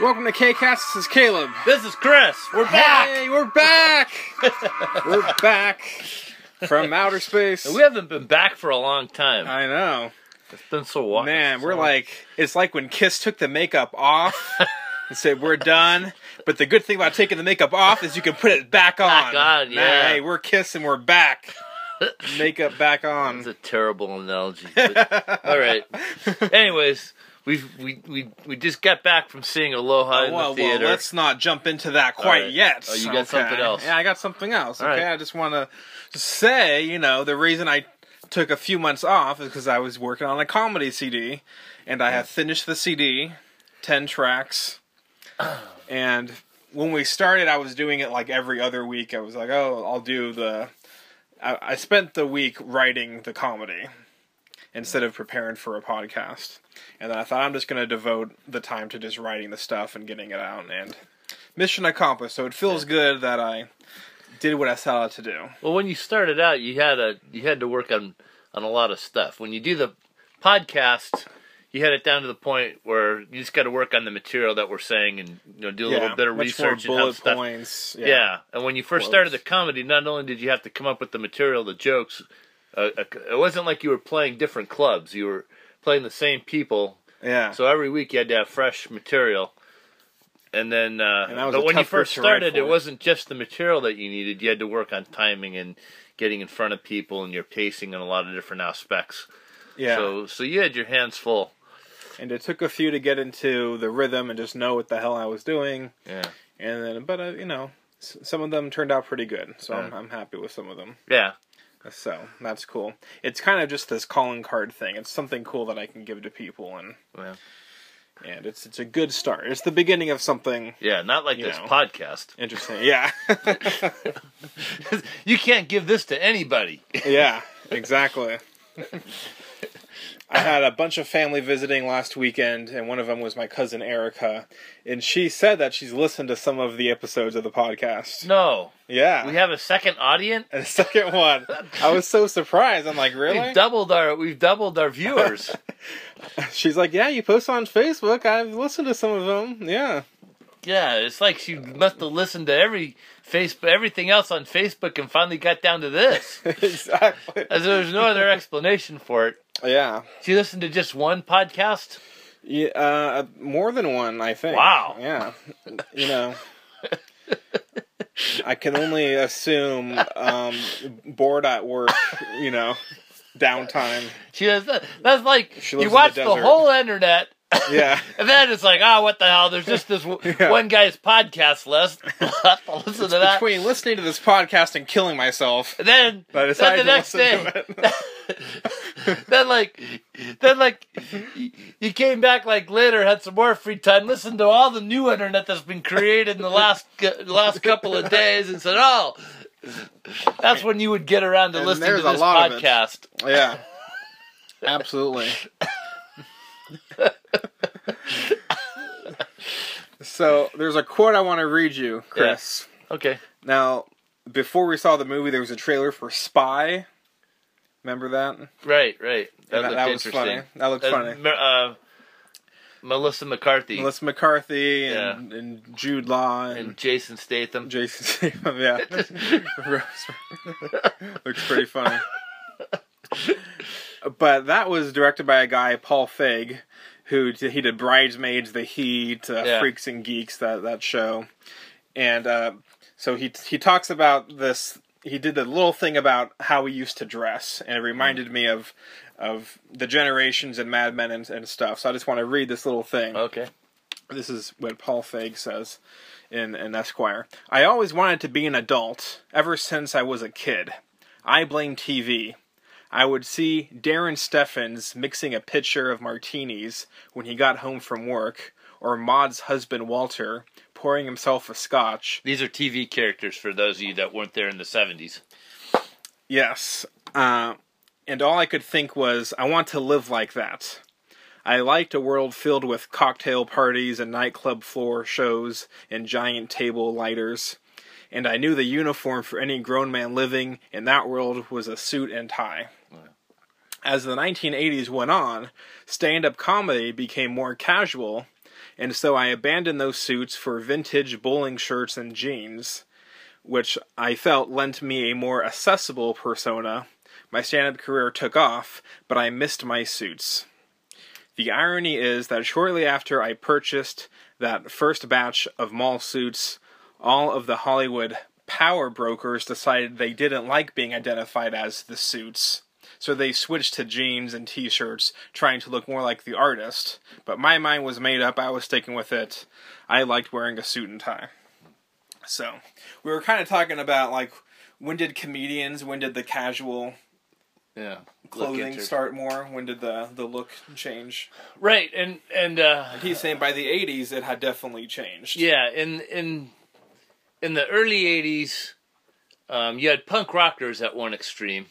Welcome to K-Cast. This is Caleb. This is Chris. We're back. Hey, we're back. we're back from outer space. We haven't been back for a long time. I know. It's been so long. Man, we're so- like it's like when Kiss took the makeup off and said we're done. But the good thing about taking the makeup off is you can put it back on. Back on, yeah. hey, we're Kiss and we're back. makeup back on. It's a terrible analogy. but- all right. Anyways, we we we we just got back from seeing Aloha oh, in Oh, well, the theater. well, let's not jump into that quite right. Oh, yet. Oh, you got something else. Yeah, I got something else. All Okay, right. I just want to say, you know, the reason I took a few months off is because I was working on a comedy CD, and I have mm. finished the CD, ten tracks, and when we started, I was doing it like every other week. I was like, oh, I'll do the. I, I spent the week writing the comedy instead of preparing for a podcast. And then I thought I'm just going to devote the time to just writing the stuff and getting it out. And mission accomplished. So it feels good that I did what I set out to do. well, when you started out, you had a you had to work on on a lot of stuff. When you do the podcast, you had it down to the point where you just got to work on the material that we're saying and you know do a little bit of research and bullet stuff points. Yeah. and when you first Quotes. started the comedy, not only did you have to come up with the material, the jokes, uh, uh, it wasn't like you were playing different clubs. You were playing the same people, yeah. so every week you had to have fresh material. And then, uh, And but when you first started, it wasn't just the material that you needed. You had to work on timing and getting in front of people and your pacing and a lot of different aspects. yeah. So, so you had your hands full. and it took a few to get into the rhythm and just know what the hell I was doing. Yeah, And then, but uh, you know, some of them turned out pretty good. So I'm, I'm happy with some of them. yeah, So that's cool. It's kind of just this calling card thing. It's something cool that I can give to people, and yeah. and it's it's a good start. It's the beginning of something yeah. Not like this know. podcast. interesting. Yeah, you can't give this to anybody. yeah, exactly. I had a bunch of family visiting last weekend, and one of them was my cousin Erica, and she said that she's listened to some of the episodes of the podcast. No, Yeah, we have a second audience. the second one, I was so surprised. I'm like, really? We've doubled our we've doubled our viewers. She's like, yeah, you post on Facebook. I've listened to some of them. Yeah. yeah, it's like she must have listened to every Facebook, everything else on Facebook, and finally got down to this. exactly. As there's no other explanation for it. Yeah. She listened to just one podcast. Yeah, uh, more than one, I think. Wow. Yeah. You know, I can only assume um, bored at work, you know, downtime. She has that's like She you watch the the, whole internet. Yeah. And then it's like, oh, what the hell? There's just this w- Yeah. one guy's podcast list. I'll listen to that. Between listening to this podcast and killing myself, And then, I then the to next day, then like, then like, you came back like later, had some more free time, listened to all the new internet that's been created in the last last couple of days, and said, "Oh, that's when you would get around to And listening to this lot of it. podcast." yeah. Absolutely. So there's a quote I want to read you, Chris. Okay, Now, before we saw the movie, there was a trailer for Spy. Remember that? right, right. That, that, that was funny. That looked Uh, funny. Uh, Melissa McCarthy Melissa McCarthy and, and Jude Law and, and Jason Statham. Jason Statham. Yeah, looks pretty funny. But that was directed by a guy, Paul Feig, who he did Bridesmaids, The Heat, uh, Yeah. Freaks and Geeks, that that show, and uh, so he he talks about this. He did the little thing about how we used to dress, and it reminded me of of the generations and Mad Men and, and stuff. So I just want to read this little thing. Okay. This is what Paul Feig says in, in Esquire. I always wanted to be an adult ever since I was a kid. I blame TV. I would see Darrin Stephens mixing a pitcher of martinis when he got home from work, or Maude's husband Walter pouring himself a scotch. These are TV characters for those of you that weren't there in the 70s. Yes. Uh, and all I could think was, I want to live like that. I liked a world filled with cocktail parties and nightclub floor shows and giant table lighters. And I knew the uniform for any grown man living in that world was a suit and tie. As the 1980s went on, stand up comedy became more casual, And so I abandoned those suits for vintage bowling shirts and jeans, which I felt lent me a more accessible persona. My stand up career took off, but I missed my suits. The irony is that shortly after I purchased that first batch of mall suits, all of the Hollywood power brokers decided they didn't like being identified as the suits. So they switched to jeans and t shirts, trying to look more like the artist. But my mind was made up, I was sticking with it. I liked wearing a suit and tie. So, we were kind of talking about like when did comedians, when did the casual Yeah. clothing entered. start more? When did the, the look change? Right, and and uh, And he's saying by the 80s it had definitely changed. yeah, in in in the early '80s, um, you had punk rockers at one extreme,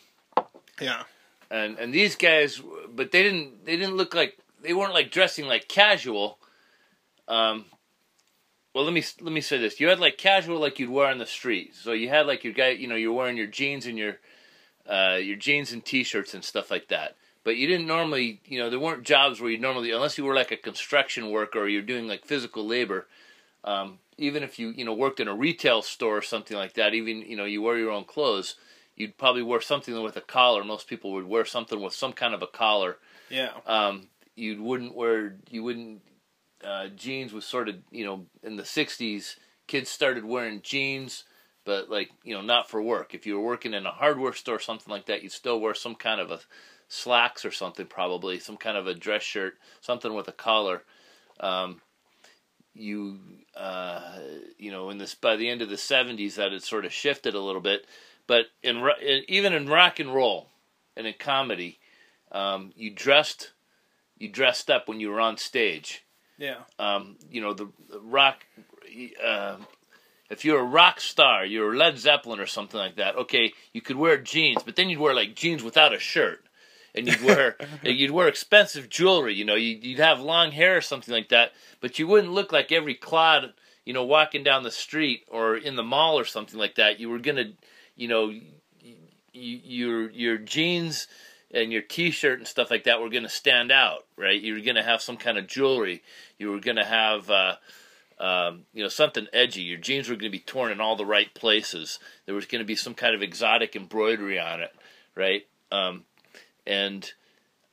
Yeah. And and these guys, but they didn't they didn't look like they weren't like dressing like casual. Um, well, let me let me say this: you had like casual like you'd wear on the street. So you had like your guy, you know, you're wearing your jeans and your uh, your jeans and t-shirts and stuff like that. But you didn't normally, you know, there weren't jobs where you normally, unless you were like a construction worker or you're doing like physical labor. Um, even if you, you know, worked in a retail store or something like that, even you know, you wear your own clothes, you'd probably wear something with a collar. Most people would wear something with some kind of a collar. Yeah. Um, you wouldn't wear, you wouldn't. Uh, jeans was sort of, you know, in the '60s, kids started wearing jeans, but like, you know, not for work. If you were working in a hardware store or something like that, you'd still wear some kind of a slacks or something, probably some kind of a dress shirt, something with a collar. Um, you uh, you know in this by the end of the 70s that had sort of shifted a little bit but in, in even in rock and roll and in comedy um, you dressed you dressed up when you were on stage. Yeah. um, you know the, the rock uh, if you're a rock star you're led zeppelin or something like that okay you could wear jeans but then you'd wear like jeans without a shirt. And you'd wear you'd wear expensive jewelry you know you'd, you'd have long hair or something like that but you wouldn't look like every clod you know walking down the street or in the mall or something like that. You were gonna you know your your jeans and your t-shirt and stuff like that were going to stand out right? You were going to have some kind of jewelry. You were going to have uh, um, you know something edgy. Your jeans were going to be torn in all the right places. There was going to be some kind of exotic embroidery on it right? Um, and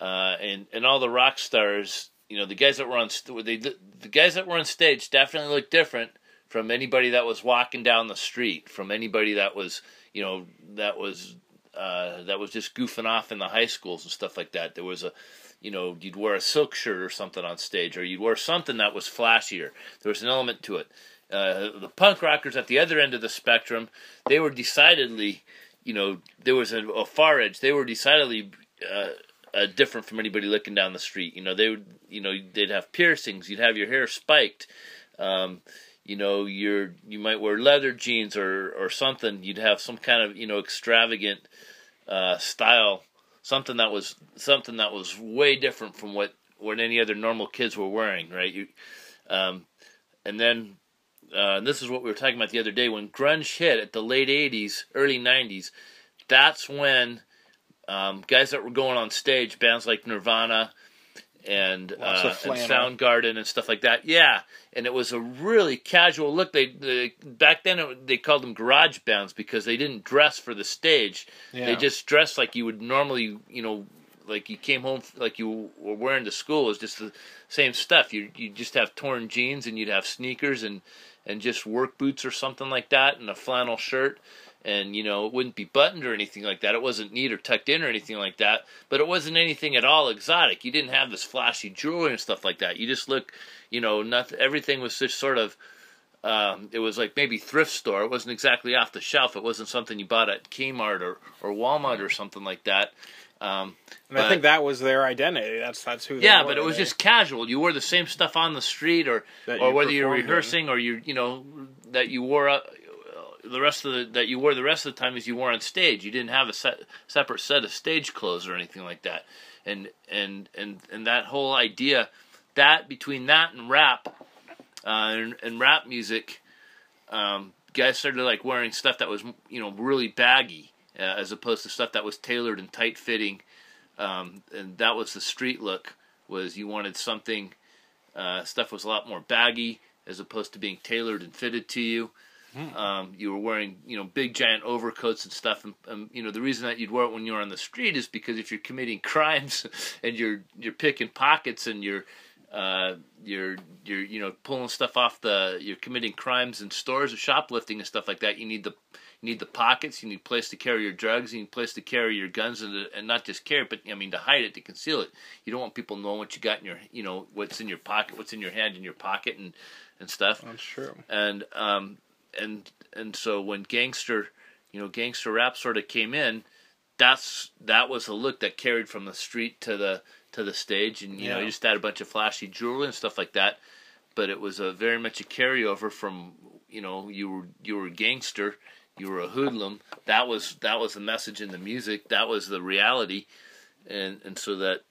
uh, and and all the rock stars you know the guys that were on st- they the guys that were on stage definitely looked different from anybody that was walking down the street from anybody that was you know that was uh, that was just goofing off in the high schools and stuff like that. There was a, you know, you'd wear a silk shirt or something on stage, or you'd wear something that was flashier. There was an element to it. Uh, the punk rockers at the other end of the spectrum, they were decidedly, you know, there was a, a far edge. They were decidedly uh, uh, different from anybody looking down the street. You know, they would, you know, they'd have piercings. You'd have your hair spiked. Um, you know, you're you might wear leather jeans or or something. You'd have some kind of you know extravagant uh, style, something that was something that was way different from what what any other normal kids were wearing, right? You, um, and then uh, this is what we were talking about the other day when grunge hit at the late '80s, early '90s. That's when um, guys that were going on stage, bands like Nirvana and uh, and. Soundgarden and stuff like that. Yeah, and it was a really casual look. They, they back then it, they called them garage bands because they didn't dress for the stage. Yeah. They just dressed like you would normally, you know, like you came home like you were wearing to school. It was just the same stuff. You you just have torn jeans and you'd have sneakers and and just work boots or something like that and a flannel shirt. And you know it wouldn't be buttoned or anything like that. It wasn't neat or tucked in or anything like that. But it wasn't anything at all exotic. You didn't have this flashy jewelry and stuff like that. You just look, you know, nothing. Everything was just sort of um, it was like maybe thrift store. It wasn't exactly off the shelf. It wasn't something you bought at Kmart or, or Walmart or something like that. Um, And I think that was their identity. That's that's who. They yeah, were. but it was They- just casual. You wore the same stuff on the street, or That or you whether you're performed in. rehearsing or you you know that you wore the rest of the that you wore the rest of the time is you wore on stage. You didn't have a set, separate set of stage clothes or anything like that. And and and and that whole idea that between that and rap uh, and, and rap music, um, guys started like wearing stuff that was you know really baggy uh, as opposed to stuff that was tailored and tight fitting. Um, and that was the street look. Was you wanted something Uh, stuff was a lot more baggy as opposed to being tailored and fitted to you. Um, you were wearing, you know, big giant overcoats and stuff, and, and you know the reason that you'd wear it when you're on the street is because if you're committing crimes and you're you're picking pockets and you're uh, you're you're you know pulling stuff off the you're committing crimes in stores or shoplifting and stuff like that. You need the you need the pockets. You need a place to carry your drugs. You need a place to carry your guns and and not just carry, it, but I mean to hide it, to conceal it. You don't want people knowing what you got in your you know what's in your pocket, what's in your hand in your pocket and and stuff That's true. and um and and so when gangster you know gangster rap sort of came in that's that was a look that carried from the street to the to the stage. And you know you just had a bunch of flashy jewelry and stuff like that. But it was a very much a carryover from you know you were you were a gangster you were a hoodlum. That was that was the message in the music. That was the reality. And and so that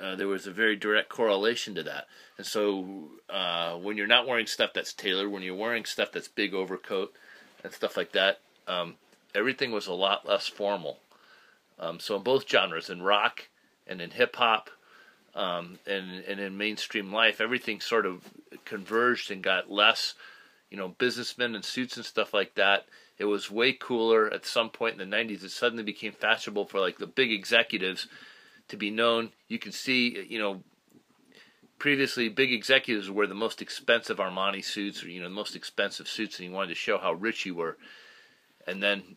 uh, there was a very direct correlation to that. And so uh, when you're not wearing stuff that's tailored, when you're wearing stuff that's big overcoat and stuff like that, um, everything was a lot less formal. Um, so in both genres, in rock and in hip hop, um, and and in mainstream life, everything sort of converged and got less, you know, businessmen and suits and stuff like that. It was way cooler at some point in the '90s. It suddenly became fashionable for like the big executives to be known. You can see, you know, previously big executives were the most expensive Armani suits, or you know, the most expensive suits, and you wanted to show how rich you were. And then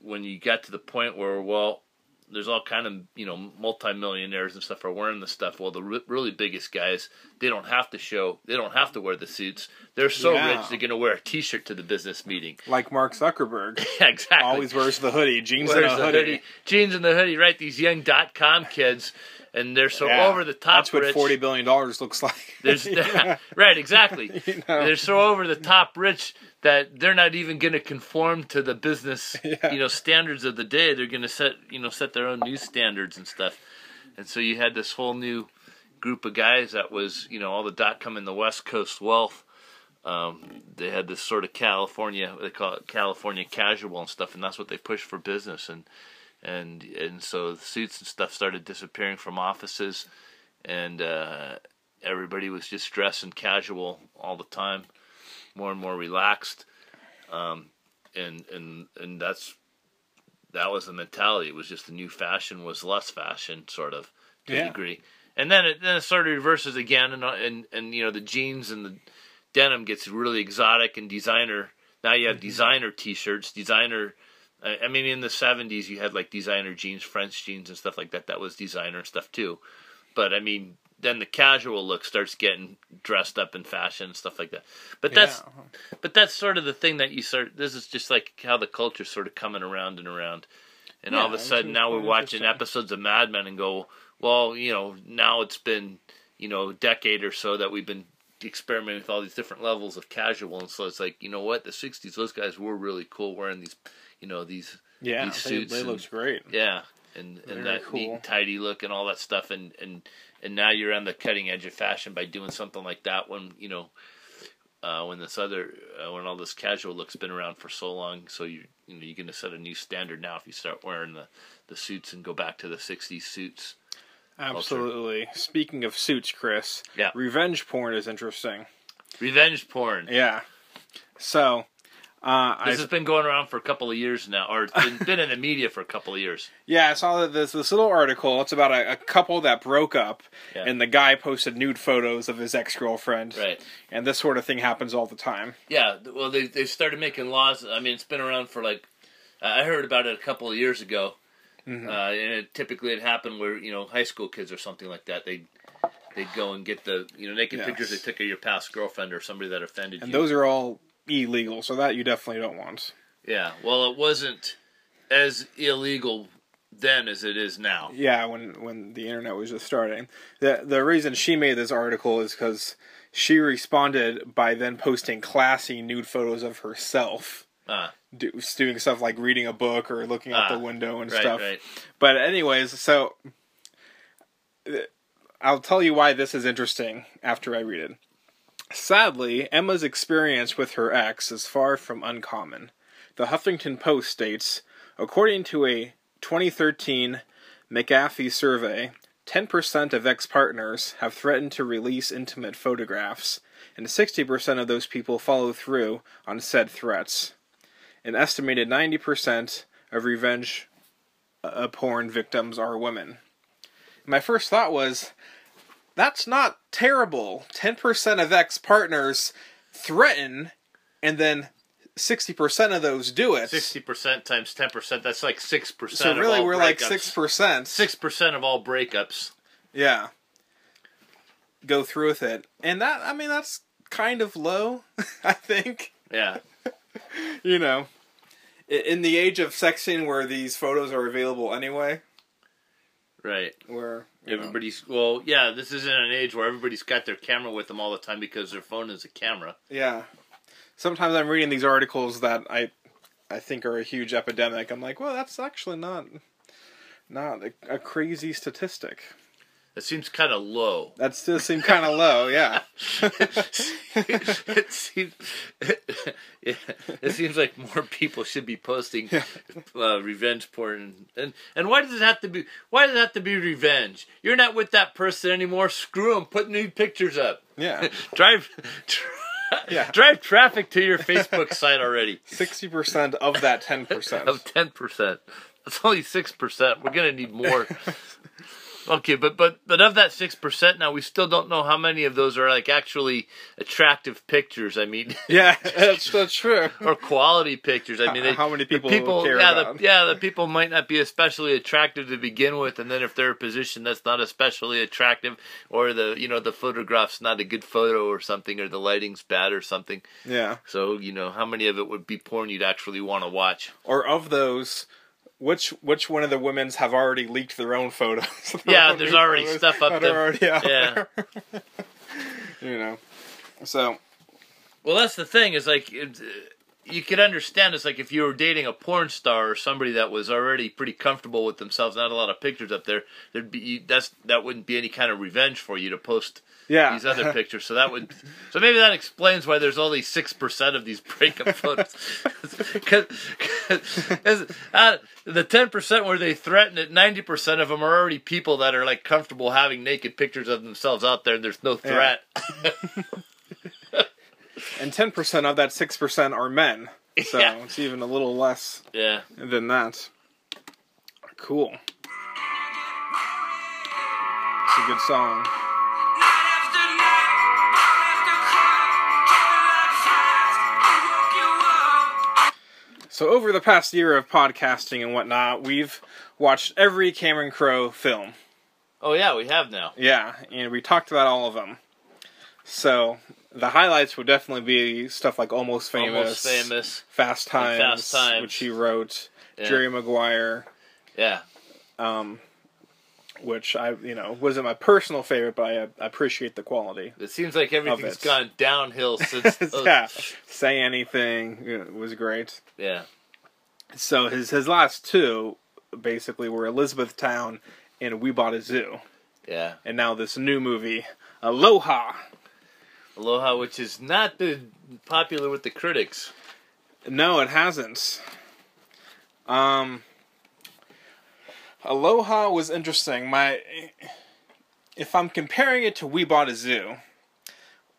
when you got to the point where, well, there's all kind of you know multimillionaires and stuff are wearing the stuff. Well, the re- really biggest guys, they don't have to show, they don't have to wear the suits. They're so Yeah. rich they're gonna wear a T-shirt to the business meeting. Like Mark Zuckerberg. exactly. Always wears the hoodie, jeans Wears and a hoodie. hoodie, jeans and the hoodie. Right, these young dot com kids, and they're so Yeah, over the top That's what rich. forty billion dollars looks like. There's Yeah. right, exactly. You know. They're so over the top rich that they're not even going to conform to the business, Yeah. you know, standards of the day. They're going to set, you know, set their own new standards and stuff. And so you had this whole new group of guys that was, you know, all the dot com in the West Coast wealth. Um, they had this sort of California, they call it California casual and stuff, and that's what they pushed for business. And and and so the suits and stuff started disappearing from offices, and uh, everybody was just dressed and casual all the time, more and more relaxed, um, and and and that's that was the mentality. It was just the new fashion was less fashion, sort of to a degree, and then it then it sort of reverses again, and and and you know the jeans and the denim gets really exotic and designer. Now you have designer T-shirts, designer. I mean, in the '70s, you had like designer jeans, French jeans, and stuff like that. That was designer and stuff too. But I mean, then the casual look starts getting dressed up in fashion and stuff like that. But that's Yeah. but that's sort of the thing that you start. This is just like how the culture's sort of coming around and around, and all of a sudden now we're watching episodes of Mad Men and go, well, you know, now it's been you know a decade or so that we've been experimenting with all these different levels of casual, and so it's like you know what, the '60s, those guys were really cool wearing these, you know, these Yeah, these they, suits they and- looked great. yeah, and Very and that neat and tidy look and all that stuff, and and and now you're on the cutting edge of fashion by doing something like that when you know. Uh, when this other, uh, when all this casual look's been around for so long, so you you know you're going to set a new standard now if you start wearing the, the suits and go back to the '60s suits. Absolutely. Speaking of suits, Chris. Yeah. Revenge porn is interesting. Revenge porn. Yeah. So, uh, This has been going around for a couple of years now, or it's been, been in the media for a couple of years. yeah, I saw this this little article. It's about a, a couple that broke up, Yeah. and the guy posted nude photos of his ex girlfriend. Right. And this sort of thing happens all the time. Yeah. Well, they they started making laws. I mean, it's been around for like I heard about it a couple of years ago, Mhm. uh, and it, typically it happened where you know high school kids or something like that they. They'd go and get the you know naked Yes. pictures they took of your past girlfriend or somebody that offended And you. And those are all illegal, so that you definitely don't want. yeah, well, it wasn't as illegal then as it is now. Yeah, when when the internet was just starting. The the reason she made this article is because she responded by then posting classy nude photos of herself. Ah, Do, doing stuff like reading a book or looking out Ah, the window and right, stuff. right. But anyways, so uh, I'll tell you why this is interesting after I read it. Sadly, Emma's experience with her ex is far from uncommon. The Huffington Post states, according to a 2013 McAfee survey, 10% of ex partners have threatened to release intimate photographs, and 60% of those people follow through on said threats. An estimated 90% of revenge uh, porn victims are women. My first thought was, that's not terrible. 10% of ex partners threaten, and then 60% of those do it. Sixty percent times ten percent. That's like six percent. so really, we're like six 6%. six percent of all breakups. Yeah. Go through with it. And that, I mean, that's kind of low, I think. Yeah, You know, in the age of sexting where these photos are available anyway, right. where. you know, Everybody's well, yeah. This isn't an age where everybody's got their camera with them all the time because their phone is a camera. Yeah. Sometimes I'm reading these articles that I I think are a huge epidemic. I'm like, well, that's actually not not a, a crazy statistic. It seems kind of low. That still seems kind of low, yeah. it seems yeah, it seems like more people should be posting uh, revenge porn and and why does it have to be why does it have to be revenge you're not with that person anymore screw them put new pictures up Yeah. drive tra- Yeah. drive traffic to your facebook site already 60% of that 10%. of 10% that's only 6% we're gonna need more Okay, but but but of that six percent now, we still don't know how many of those are like actually attractive pictures. I mean, yeah, that's, that's true. or quality pictures. I mean, they, How many people people, care yeah, about? the yeah, the people might not be especially attractive to begin with, and then if they're a position that's not especially attractive, or the you know the photograph's not a good photo or something, or the lighting's bad or something. Yeah. So you know, how many of it would be porn you'd actually want to watch? Or of those, which which one of the women's have already leaked their own photos? Yeah, Their there's already stuff up there. Already out Yeah. there. you know. So Well, that's the thing is like it, uh, you could understand it's like if you were dating a porn star or somebody that was already pretty comfortable with themselves, not a lot of pictures up there. There'd be you, that's that wouldn't be any kind of revenge for you to post yeah, these other pictures. So that would so maybe that explains why there's only six percent of these breakup photos. Because uh, the ten percent where they threaten it, ninety percent of them are already people that are like comfortable having naked pictures of themselves out there, and there's no threat. and ten percent of that six percent are men. So Yeah. it's even a little less yeah. than that. Cool. It's a good song. So over the past year of podcasting and whatnot, we've watched every Cameron Crowe film. Oh yeah, we have now. Yeah, and we talked about all of them. So the highlights would definitely be stuff like Almost Famous, Almost famous. Fast Times, Fast Times. which he wrote, Yeah. Jerry Maguire, Yeah. um, which I you know wasn't my personal favorite, but I, I appreciate the quality. It seems like everything's gone downhill since. those- yeah, say anything was great. yeah. So his his last two basically were Elizabethtown and We Bought a Zoo, Yeah. and now this new movie, Aloha. Aloha, which has not been popular with the critics. No, it hasn't. Um, Aloha was interesting. My, if I'm comparing it to We Bought a Zoo,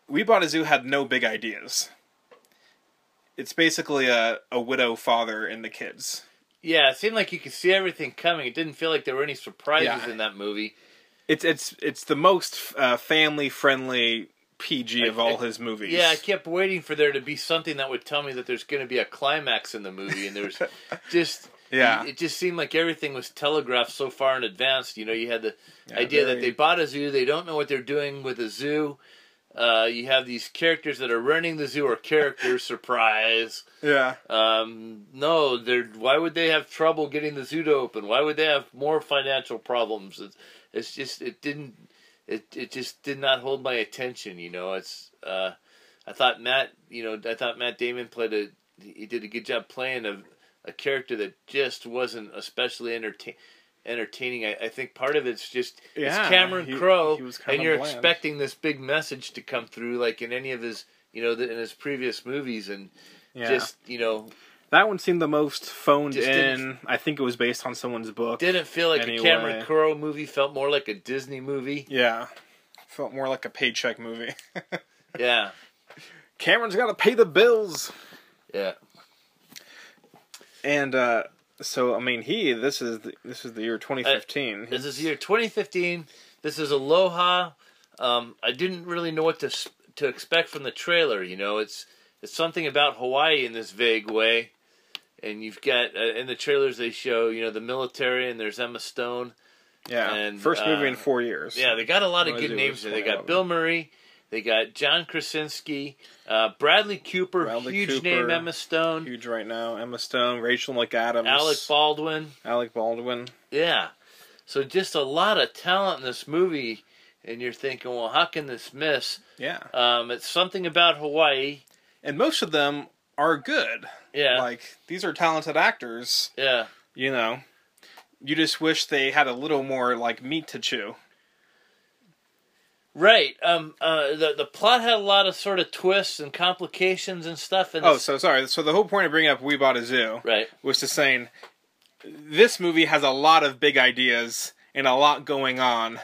We Bought a Zoo had no big ideas. It's basically a, a widow father and the kids. Yeah, it seemed like you could see everything coming. It didn't feel like there were any surprises Yeah. in that movie. It's it's it's the most uh, family friendly PG of all I- his movies. Yeah, I kept waiting for there to be something that would tell me that there's going to be a climax in the movie, and there was just Yeah. It just seemed like everything was telegraphed so far in advance. You know, you had the Yeah, idea very- that they bought a zoo, they don't know what they're doing with a zoo. Uh, you have these characters that are running the zoo or characters. surprise. yeah. Um, no, they're. Why would they have trouble getting the zoo to open? Why would they have more financial problems? It's, it's just it didn't. It it just did not hold my attention. You know, it's. Uh, I thought Matt. You know, I thought Matt Damon played a. He did a good job playing a a character that just wasn't especially entertain, entertaining. I, I think part of it's just Yeah, it's Cameron Crowe, he was kinda and you're bland. expecting this big message to come through, like in any of his. You know, the, in his previous movies, and Yeah. just you know That one seemed the most phoned in. I think it was based on someone's book. Didn't feel like Anyway. a Cameron Crowe movie. Felt more like a Disney movie. yeah, felt more like a paycheck movie. Yeah, Cameron's got to pay the bills, yeah. And uh, so I mean, he this is the, this is the year 2015. This is year 2015. This is Aloha. Um, I didn't really know what to to expect from the trailer. You know, it's it's something about Hawaii in this vague way, and you've got uh, in the trailers they show you know the military and there's Emma Stone. yeah, and, first movie uh, in four years. Yeah, they got a lot of good names there. They got Bill. Murray. They got John Krasinski, uh, Bradley Cooper, Bradley huge Cooper. name, Emma Stone, huge right now. Emma Stone, Rachel McAdams, Alec Baldwin. Alec Baldwin. Yeah. So just a lot of talent in this movie, and you're thinking, well, how can this miss? Yeah, Um, it's something about Hawaii. and most of them are good. Yeah. Like these are talented actors. yeah. You know, you just wish they had a little more like meat to chew. Right. Um, uh, the the plot had a lot of sort of twists and complications and stuff. And Oh, so sorry. So the whole point of bringing up We Bought a Zoo right. was to saying this movie has a lot of big ideas and a lot going on,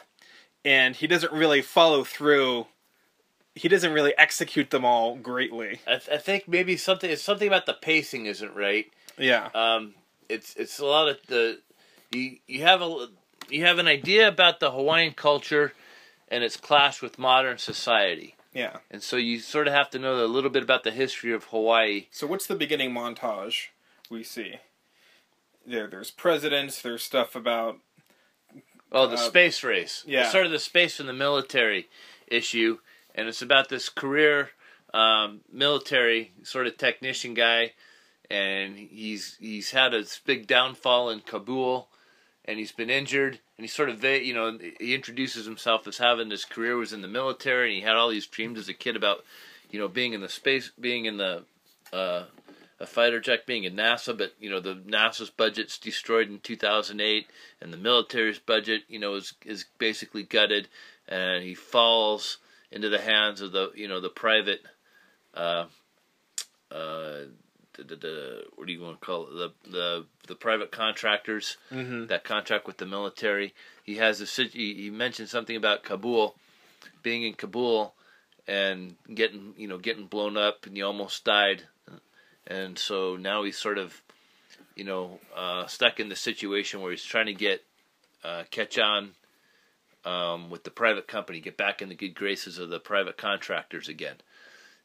and he doesn't really follow through. He doesn't really execute them all greatly. I, th- I think maybe something it's something about the pacing isn't right. Yeah, Um, it's it's a lot of the you you have a you have an idea about the Hawaiian culture and its clash with modern society. yeah. And so you sort of have to know a little bit about the history of Hawaii. So what's the beginning montage we see? There, there's presidents. There's stuff about Oh, the Uh, space race. yeah. It's sort of the space and the military issue, and it's about this career um, military sort of technician guy, and he's he's had a big downfall in Kabul, and he's been injured, and he's sort of you know he introduces himself as having his career was in the military, and he had all these dreams as a kid about you know being in the space, being in the uh, a fighter jet being in NASA, but you know the NASA's budget's destroyed in 2008, and the military's budget, you know, is is basically gutted, and he falls into the hands of the you know the private, uh, uh, the, the, the what do you want to call it the the the private contractors Mhm. that contract with the military. He has a he, he mentioned something about Kabul, being in Kabul, and getting you know getting blown up, and he almost died and so now he's sort of, you know, uh, stuck in the situation where he's trying to get uh, catch on um, with the private company, get back in the good graces of the private contractors again.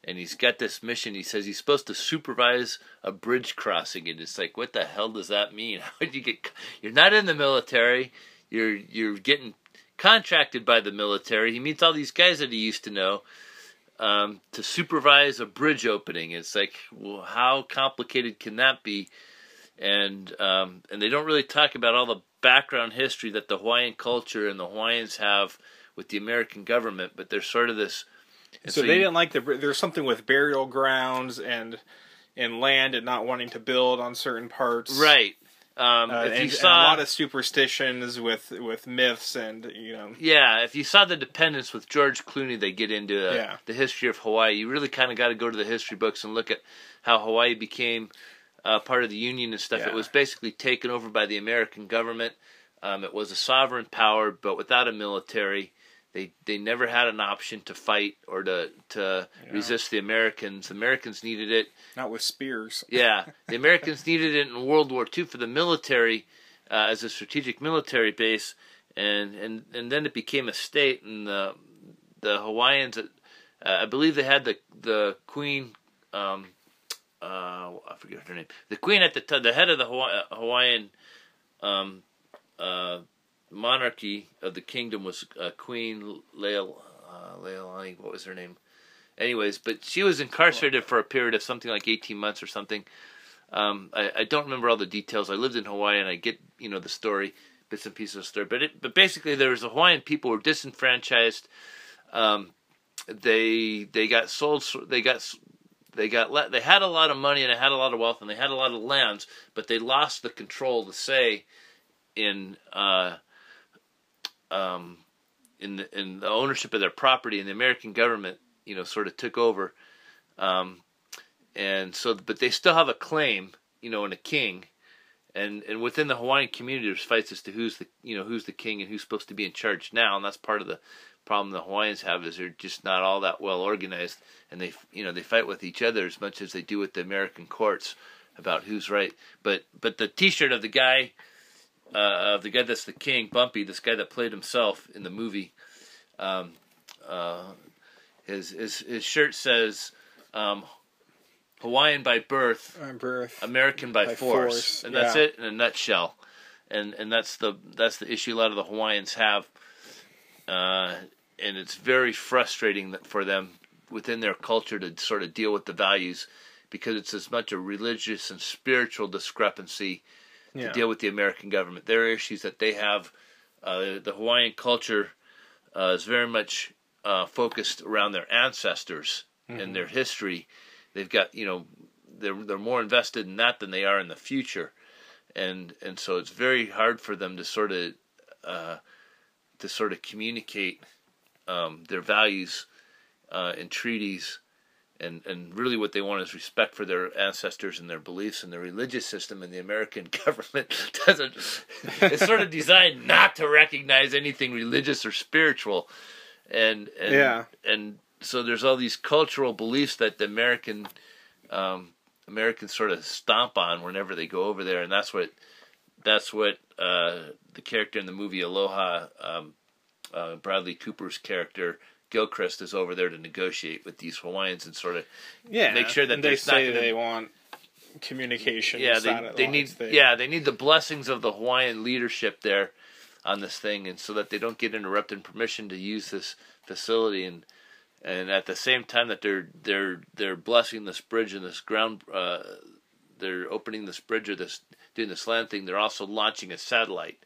And he's got this mission. He says he's supposed to supervise a bridge crossing, and it's like, what the hell does that mean? How did you get? You're not in the military. You're you're getting contracted by the military. He meets all these guys that he used to know um, to supervise a bridge opening. It's like, well, how complicated can that be? And um, and they don't really talk about all the background history that the Hawaiian culture and the Hawaiians have with the American government, but there's sort of this. And so, they you- didn't like the. There's something with burial grounds and and land and not wanting to build on certain parts. right. Um, Uh, if and, you saw, a lot of superstitions with with myths and you know yeah, if you saw the Descendants with George Clooney, they get into uh, Yeah. the history of Hawaii. You really kind of got to go to the history books and look at how Hawaii became uh, part of the Union and stuff. Yeah. It was basically taken over by the American government. Um, it was a sovereign power, but without a military. They they never had an option to fight or to to Yeah. resist the Americans. The Americans needed it. not with spears. Yeah, the Americans needed it in World War II for the military uh, as a strategic military base, and, and and then it became a state. And the the Hawaiians, uh, I believe they had the the queen. Um, uh, I forget her name. The queen at the t- the head of the Hawaii, Hawaiian um, uh, monarchy of the kingdom was uh, Queen Leil uh, Leilani. What was her name? Anyways, but she was incarcerated for a period of something like eighteen months or something. Um, I, I don't remember all the details. I lived in Hawaii and I get you know the story, bits and pieces of the story. But it, but basically there was the Hawaiian people were disenfranchised. Um, they they got sold. They got they got they had a lot of money and they had a lot of wealth and they had a lot of lands, but they lost the control to say in uh, um, in the, in the ownership of their property, and the American government, you know, sort of took over. Um, and so, but they still have a claim you know, and a king, and and within the Hawaiian community, there's fights as to who's the you know who's the king and who's supposed to be in charge now, and that's part of the problem the Hawaiians have is they're just not all that well organized, and they you know they fight with each other as much as they do with the American courts about who's right. But but the T-shirt of the guy uh, of the guy that's the king, Bumpy, this guy that played himself in the movie, um, uh, his his his shirt says. Um, Hawaiian by birth, birth. American by, By force. force, and that's yeah. it in a nutshell. And and that's the that's the issue a lot of the Hawaiians have, uh, and it's very frustrating for them within their culture to sort of deal with the values, because it's as much a religious and spiritual discrepancy yeah. to deal with the American government. There are issues that they have. Uh, the Hawaiian culture uh, is very much uh, focused around their ancestors and their history. They've got you know they're they're more invested in that than they are in the future, and and so it's very hard for them to sort of uh, to sort of communicate um, their values uh, in treaties. And, and really what they want is respect for their ancestors and their beliefs and their religious system and the American government doesn't it's sort of designed not to recognize anything religious or spiritual and and Yeah. and so there's all these cultural beliefs that the American um, Americans sort of stomp on whenever they go over there and that's what that's what uh, the character in the movie Aloha um, uh, Bradley Cooper's character Gilchrist is over there to negotiate with these Hawaiians and sort of yeah. make sure that they say gonna- they want communication. yeah they, they need They- yeah they need the blessings of the Hawaiian leadership there on this thing and so that they don't get interrupted permission to use this facility and and at the same time that they're they're they're blessing this bridge and this ground uh, they're opening this bridge or this doing this land thing they're also launching a satellite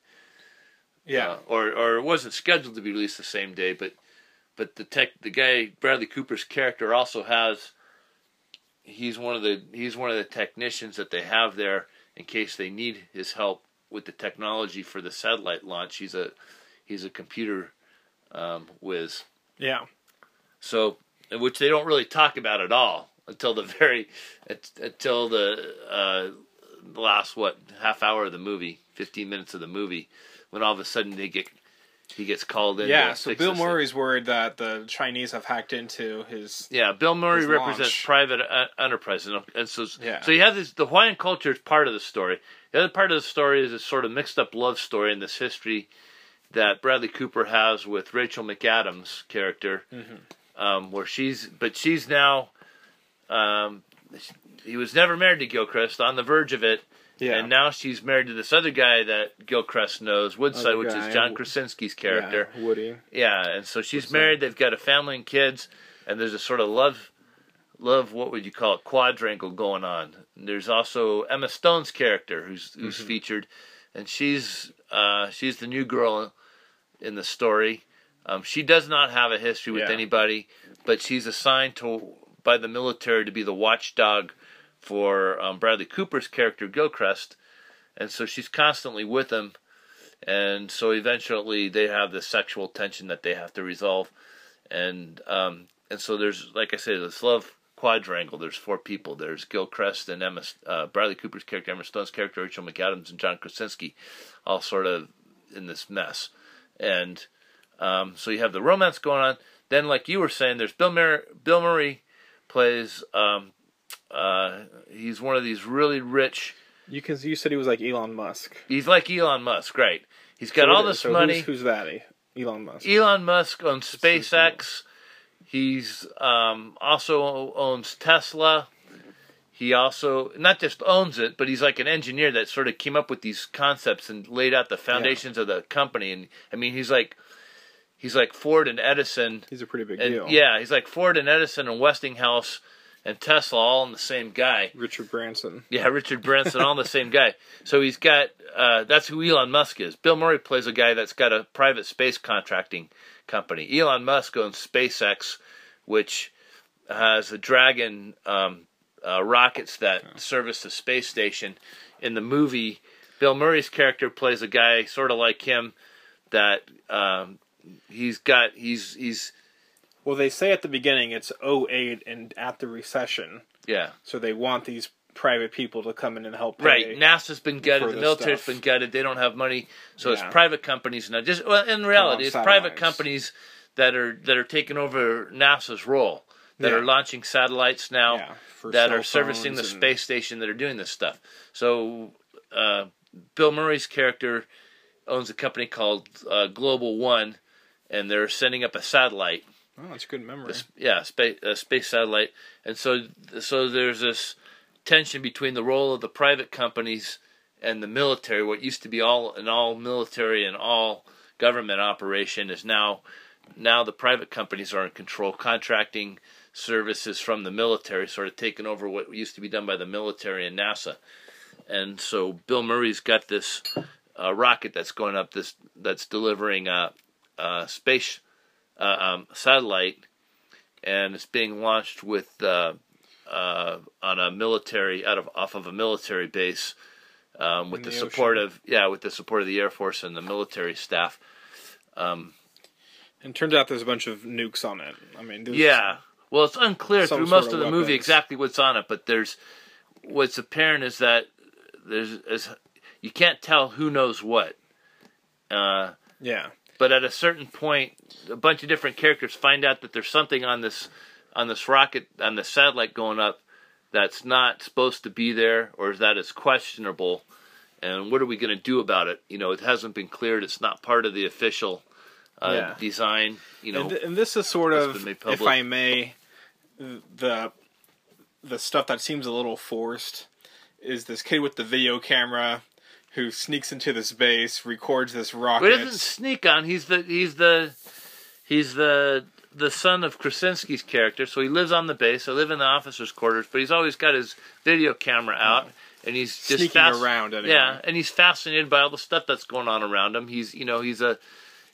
yeah. uh, or or it wasn't scheduled to be released the same day, but but the tech the guy Bradley Cooper's character also has he's one of the he's one of the technicians that they have there in case they need his help with the technology for the satellite launch. He's a he's a computer um, whiz. yeah. So, which they don't really talk about at all until the very until the uh, the last what half hour of the movie, fifteen minutes of the movie, when all of a sudden they get he gets called in. Yeah, so Bill this thing. Murray's worried that the Chinese have hacked into his. Yeah, Bill Murray represents launch. private uh, enterprise, and, and so Yeah. so you have this. The Hawaiian culture is part of the story. The other part of the story is a sort of mixed up love story in this history that Bradley Cooper has with Rachel McAdams' character, Mm-hmm. um, where she's but she's now. Um, he was never married to Gilchrist, on the verge of it, Yeah. and now she's married to this other guy that Gilchrist knows, Woodside, which is John Krasinski's character. Yeah, Woody. Yeah, and so she's What's married. They've got a family and kids, and there's a sort of love, love. What would you call it? Quadrangle going on. And there's also Emma Stone's character, who's who's Mm-hmm. featured, and she's uh, she's the new girl in the story. Um, she does not have a history with Yeah. anybody, but she's assigned to by the military to be the watchdog for um, Bradley Cooper's character Gilchrist, and so she's constantly with him and so eventually they have this sexual tension that they have to resolve and um and so there's like i said this love quadrangle. There's four people. There's gilchrist and emma uh, bradley cooper's character emma stone's character rachel mcadams and john krasinski all sort of in this mess. And um so you have the romance going on. Then like you were saying there's bill murray bill murray plays um uh he's one of these really rich You can. You said he was like Elon Musk. he's like elon musk right he's got So all this so money Who's, who's that? Elon Musk. Elon Musk owns. SpaceX. He's um, also owns Tesla. He also not just owns it, but he's like an engineer that sort of came up with these concepts and laid out the foundations of the company. And I mean, he's like he's like Ford and Edison, He's a pretty big and deal. yeah, he's like Ford and Edison and Westinghouse and Tesla all in the same guy. Richard Branson. Yeah, Richard Branson, all in the same guy. So he's got uh, that's who Elon Musk is. Bill Murray plays a guy that's got a private space contracting company. Elon Musk owns SpaceX, which has the Dragon um, uh, rockets that service the space station. In the movie, Bill Murray's character plays a guy sort of like him that um, he's got he's he's Well, they say at the beginning it's 08 and at the recession, yeah so they want these private people to come in and help. Pay. Right, NASA's been gutted, the military's stuff. been gutted. They don't have money, so it's private companies now. Just well, in reality, it's private companies that are that are taking over NASA's role, that Yeah. are launching satellites now, Yeah, that are servicing the and- space station, that are doing this stuff. So, uh, Bill Murray's character owns a company called uh, Global One, and they're sending up a satellite Oh, that's good memory. a, yeah, space a uh, space satellite, and so so there's this tension between the role of the private companies and the military. What used to be all an all military and all government operation is now now the private companies are in control, contracting services from the military, sort of taking over what used to be done by the military and NASA. And so Bill Murray's got this uh, rocket that's going up this that's delivering a, a space uh, um, satellite, and it's being launched with uh, uh, on a military out of off of a military base um, with the, the support ocean. of yeah with the support of the Air Force and the military staff. Um, And turns out there's a bunch of nukes on it. I mean, yeah, well, it's unclear through most of of the movie exactly what's on it, but there's what's apparent is that there's is, you can't tell who knows what. Uh, yeah, but at a certain point, a bunch of different characters find out that there's something on this on this rocket on the satellite going up that's not supposed to be there, or that is questionable. And what are we going to do about it? You know, it hasn't been cleared. It's not part of the official uh, Yeah. design. You know, and, and this is sort of, if. I may, the the stuff that seems a little forced is this kid with the video camera who sneaks into this base, records this rocket. But it doesn't sneak on. He's the he's the he's the the son of Krasinski's character, so he lives on the base. I live in the officers' quarters, but he's always got his video camera out, and he's just Sneaking fas- around anyway. Yeah, and he's fascinated by all the stuff that's going on around him. He's you know he's a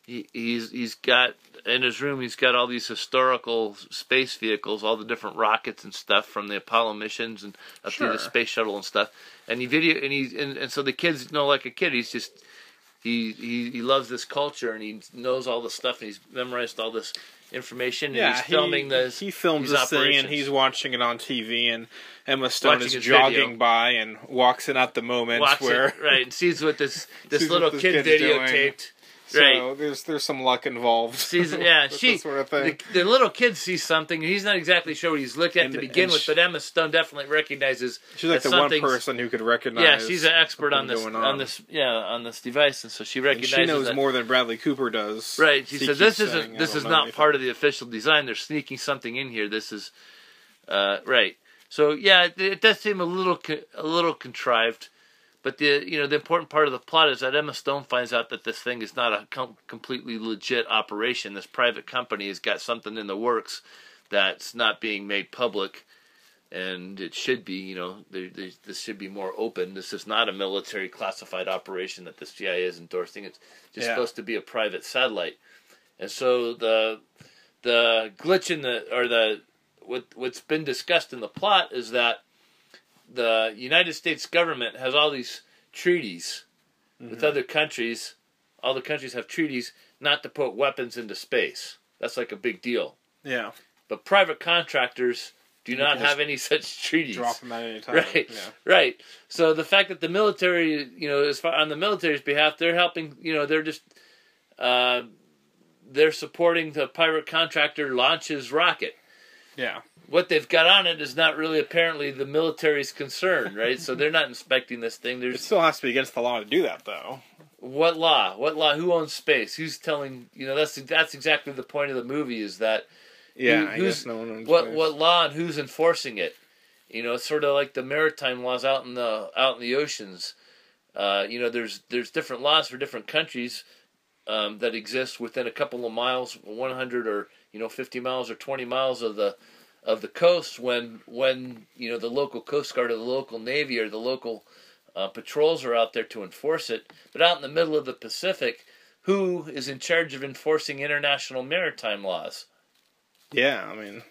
he, he's he's got in his room he's got all these historical space vehicles, all the different rockets and stuff from the Apollo missions and up through the space shuttle and stuff. And he video and he and, and so the kids know like a kid. He's just he, he he loves this culture and he knows all the stuff and he's memorized all this information and Yeah, he's filming he, this. He films this thing and he's watching it on TV, and Emma Stone Watching is jogging video. by and walks in at the moment where it, right and sees what this this what little this kid kid's doing. So right. there's there's some luck involved. Sees, yeah, she sort of thing. the, the little kid sees something. and He's not exactly sure what he's looking at And- to begin with, sh- but Emma Stone definitely recognizes. She's like the one person who could recognize. Yeah, she's an expert on this going on. this yeah on this device, and so she And recognizes she knows that. more than Bradley Cooper does. Right. She He said, "This isn't. This is not anything." part of the official design. They're sneaking something in here. This is, uh, right. So yeah, it, it does seem a little a little contrived, but the you know the important part of the plot is that Emma Stone finds out that this thing is not a com- completely legit operation. This private company has got something in the works that's not being made public. And it should be, you know, there, there, this should be more open. This is not a military classified operation that the CIA is endorsing. It's just Yeah. supposed to be a private satellite. And so the the glitch in the or the what what's been discussed in the plot is that the United States government has all these treaties with other countries. All the countries have treaties not to put weapons into space. That's like a big deal. Yeah, But private contractors do You not have any such treaties. drop them at any time. Right, Yeah. right. So the fact that the military, you know, as far on the military's behalf, they're helping. You know, they're just, uh, they're supporting the pirate contractor launch his rocket. Yeah. What they've got on it is not really apparently the military's concern, right? so they're not inspecting this thing. It still has to be against the law to do that, though. what law? What law? Who owns space? Who's telling? You know, that's that's exactly the point of the movie is that Yeah, Who- I who's- guess no what space. what law and who's enforcing it. You know, it's sort of like the maritime laws out in the out in the oceans. Uh, you know, there's there's different laws for different countries um, that exist within a couple of miles, 100 or you know 50 miles or 20 miles of the of the coast. When when you know the local coast guard or the local navy or the local uh, patrols are out there to enforce it, but out in the middle of the Pacific, who is in charge of enforcing international maritime laws? Yeah, I mean,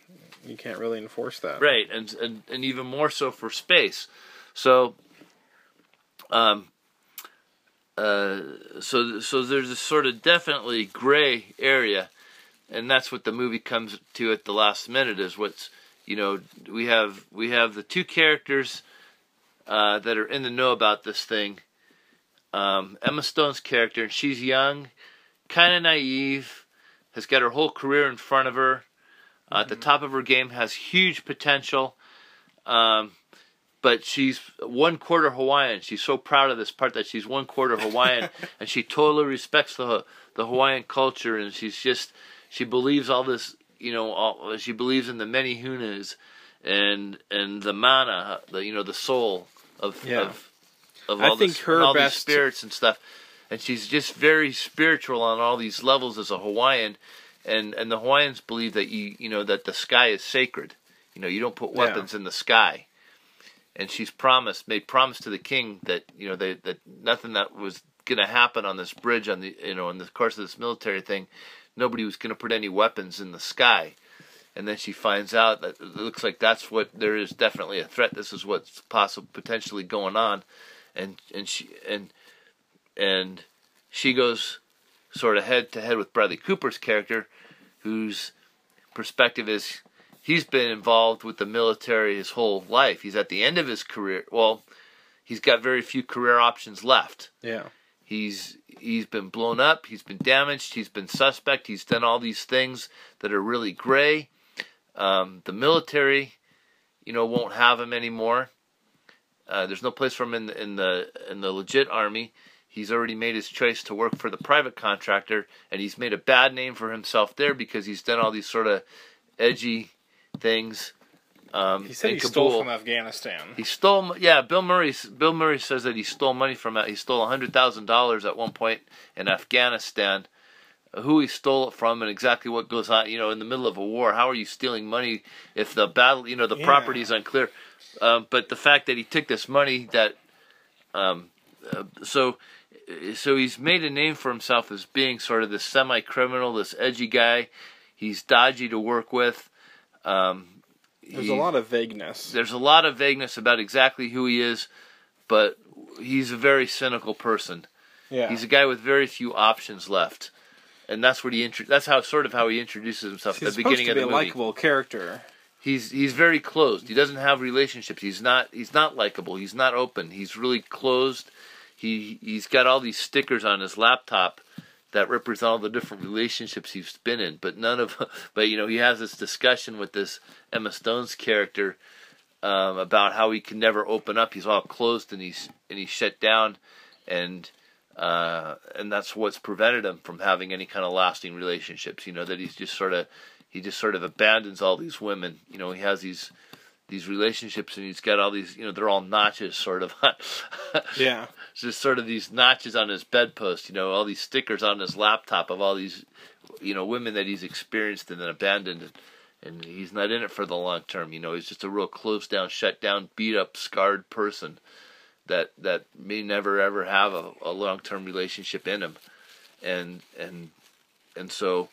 you can't really enforce that. right and, and and even more so for space so um uh so so there's a sort of definitely gray area and that's what the movie comes to at the last minute is what's you know we have we have the two characters uh, that are in the know about this thing. Um, Emma Stone's character, and she's young, kind of naive, has got her whole career in front of her. Uh, At the top of her game, has huge potential. Um, but she's one quarter Hawaiian. She's so proud of this part that she's one quarter Hawaiian, and she totally respects the the Hawaiian culture, and she's just she believes all this. You know, all, she believes in the menehunes, and and the mana, the you know the soul of Yeah. of, of all this, all best- these spirits and stuff, and she's just very spiritual on all these levels as a Hawaiian, and and the Hawaiians believe that you you know that the sky is sacred. You know, you don't put Yeah. weapons in the sky and she's promised made promise to the king that you know they, that nothing that was going to happen on this bridge on the you know in the course of this military thing nobody was going to put any weapons in the sky and then she finds out that it looks like that's what there is definitely a threat this is what's possible potentially going on and and she and and she goes sort of head to head with Bradley Cooper's character whose perspective is he's been involved with the military his whole life. He's at the end of his career. Well, he's got very few career options left. Yeah. He's he's been blown up, he's been damaged, he's been suspect, he's done all these things that are really gray. Um, the military, you know, won't have him anymore. Uh, there's no place for him in the, in the in the legit army. He's already made his choice to work for the private contractor, and he's made a bad name for himself there because he's done all these sort of edgy things. Um, He said he stole from Afghanistan. He stole, yeah. Bill Murray. Bill Murray says that he stole money from. He stole hundred thousand dollars at one point in Afghanistan. Who he stole it from and exactly what goes on, you know, in the middle of a war. How are you stealing money if the battle, you know, the Yeah. property is unclear? Um, but the fact that he took this money, that, um, uh, so, so he's made a name for himself as being sort of this semi-criminal, this edgy guy. He's dodgy to work with. Um, There's he- a lot of vagueness. there's a lot of vagueness about exactly who he is, but he's a very cynical person. Yeah. He's a guy with very few options left, and that's what he intro- that's how sort of how he introduces himself He's at the beginning to of be the a movie. likable character. He's he's very closed. He doesn't have relationships. He's not he's not likable. He's not open. He's really closed. He he's got all these stickers on his laptop that represent all the different relationships he's been in, but none of but you know he has this discussion with this Emma Stone's character um, about how he can never open up. He's all closed and he's and he's shut down, and uh, and that's what's prevented him from having any kind of lasting relationships. You know that he's just sort of he just sort of abandons all these women. You know he has these these relationships and he's got all these you know they're all notches sort of Yeah. just sort of these notches on his bedpost you know all these stickers on his laptop of all these you know women that he's experienced and then abandoned and, and he's not in it for the long term you know he's just a real closed down shut down beat up scarred person that that may never ever have a, a long term relationship in him and and and so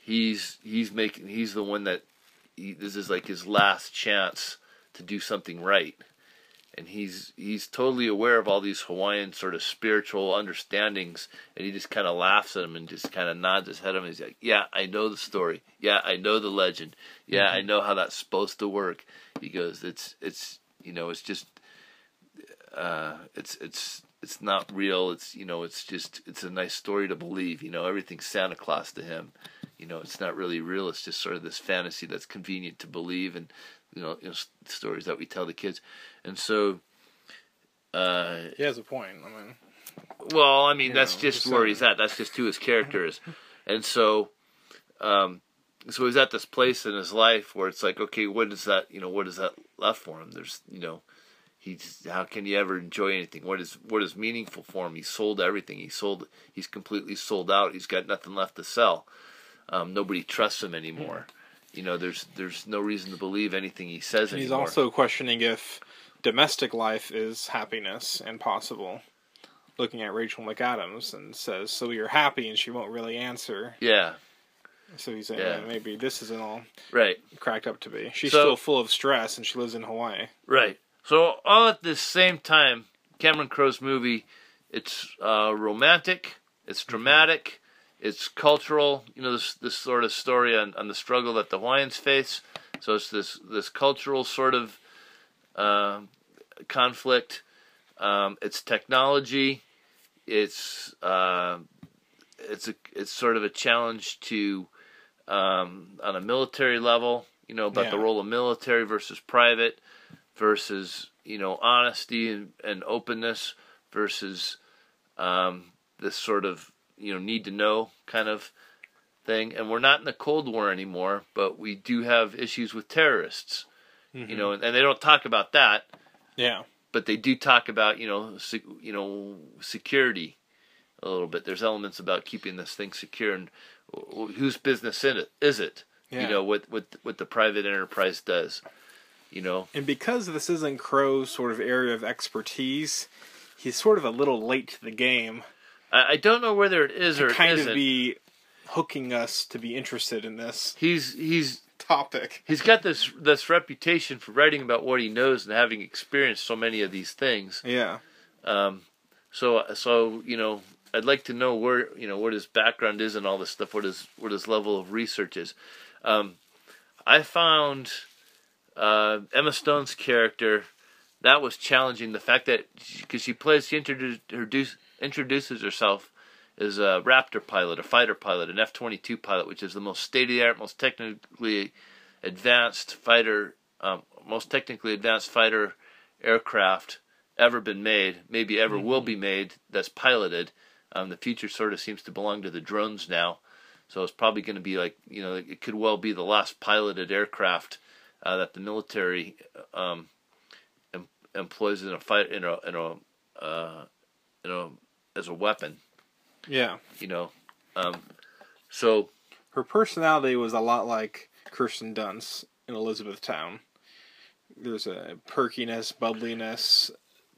he's he's making he's the one that he, this is like his last chance to do something right and he's he's totally aware of all these Hawaiian sort of spiritual understandings, and he just kind of laughs at him and just kind of nods his head at him. He's like, "Yeah, I know the story. Yeah, I know the legend. Yeah, I know how that's supposed to work." He goes, "It's it's you know it's just uh, it's it's it's not real. It's you know it's just it's a nice story to believe. You know everything's Santa Claus to him. You know it's not really real. It's just sort of this fantasy that's convenient to believe and." You know, you know, stories that we tell the kids, and so uh, He has a point. I mean, well, I mean, that's know, just where he's at. That's just who his character is, and so, um, so he's at this place in his life where it's like, okay, what is that? You know, what is that left for him? There's, you know, he's how can he ever enjoy anything? What is what is meaningful for him? He sold everything. He sold. He's completely sold out. He's got nothing left to sell. Um, nobody trusts him anymore. You know, there's there's no reason to believe anything he says and he's anymore. also questioning if domestic life is happiness and possible. Looking at Rachel McAdams and says, "So you're happy?" and she won't really answer. yeah, So he's saying Yeah. "Eh, maybe this isn't all right. cracked up to be. She's So- still full of stress, and she lives in Hawaii. Right. So all at the same time, Cameron Crowe's movie, it's uh, romantic, it's dramatic, it's cultural. You know this this sort of story on, on the struggle that the Hawaiians face. So it's this this cultural sort of uh, conflict. Um, it's technology. It's uh, it's a it's sort of a challenge to um, on a military level. You know about the role of military versus private versus you know honesty and, and openness versus um, this sort of you know need to know kind of thing. And we're not in the Cold War anymore, but we do have issues with terrorists. You mm-hmm. know, and, and they don't talk about that, Yeah. but they do talk about you know se- you know security a little bit. There's elements about keeping this thing secure and whose business in it is it? Yeah. You know what what what the private enterprise does. You know, And because this isn't Crowe's sort of area of expertise, he's sort of a little late to the game. I, I don't know whether it is or it kind of be hooking us to be interested in this he's he's topic. he's got this this reputation for writing about what he knows and having experienced so many of these things. Yeah. Um, so so you know, I'd like to know where you know what his background is and all this stuff. What his what his level of research is. Um, I found uh, Emma Stone's character that was challenging. The fact that because she plays, she introduce, introduce, introduces herself as a Raptor pilot, a fighter pilot, an F twenty two pilot, which is the most state of the art, most technically advanced fighter, um, most technically advanced fighter aircraft ever been made, maybe ever will be made. That's piloted. Um, the future sort of seems to belong to the drones now, so it's probably going to be like you know it could well be the last piloted aircraft uh, that the military um, em- employs in a fight in a in a uh, you know as a weapon. Yeah. You know, um, so Her personality was a lot like Kirsten Dunst in Elizabethtown. There's a perkiness, bubbliness,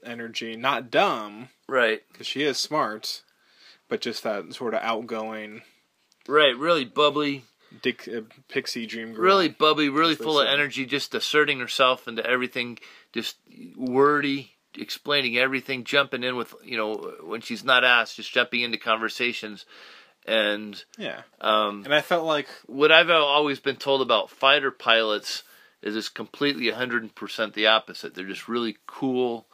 energy. Not dumb, right, because she is smart, but just that sort of outgoing right, really bubbly, dick, uh, pixie dream girl. really bubbly, really full of energy, just asserting herself into everything, just wordy, explaining everything, jumping in with you know when she's not asked, just jumping into conversations, and Yeah. um, And I felt like what I've always been told about fighter pilots is it's completely 100% the opposite. They're just really cool,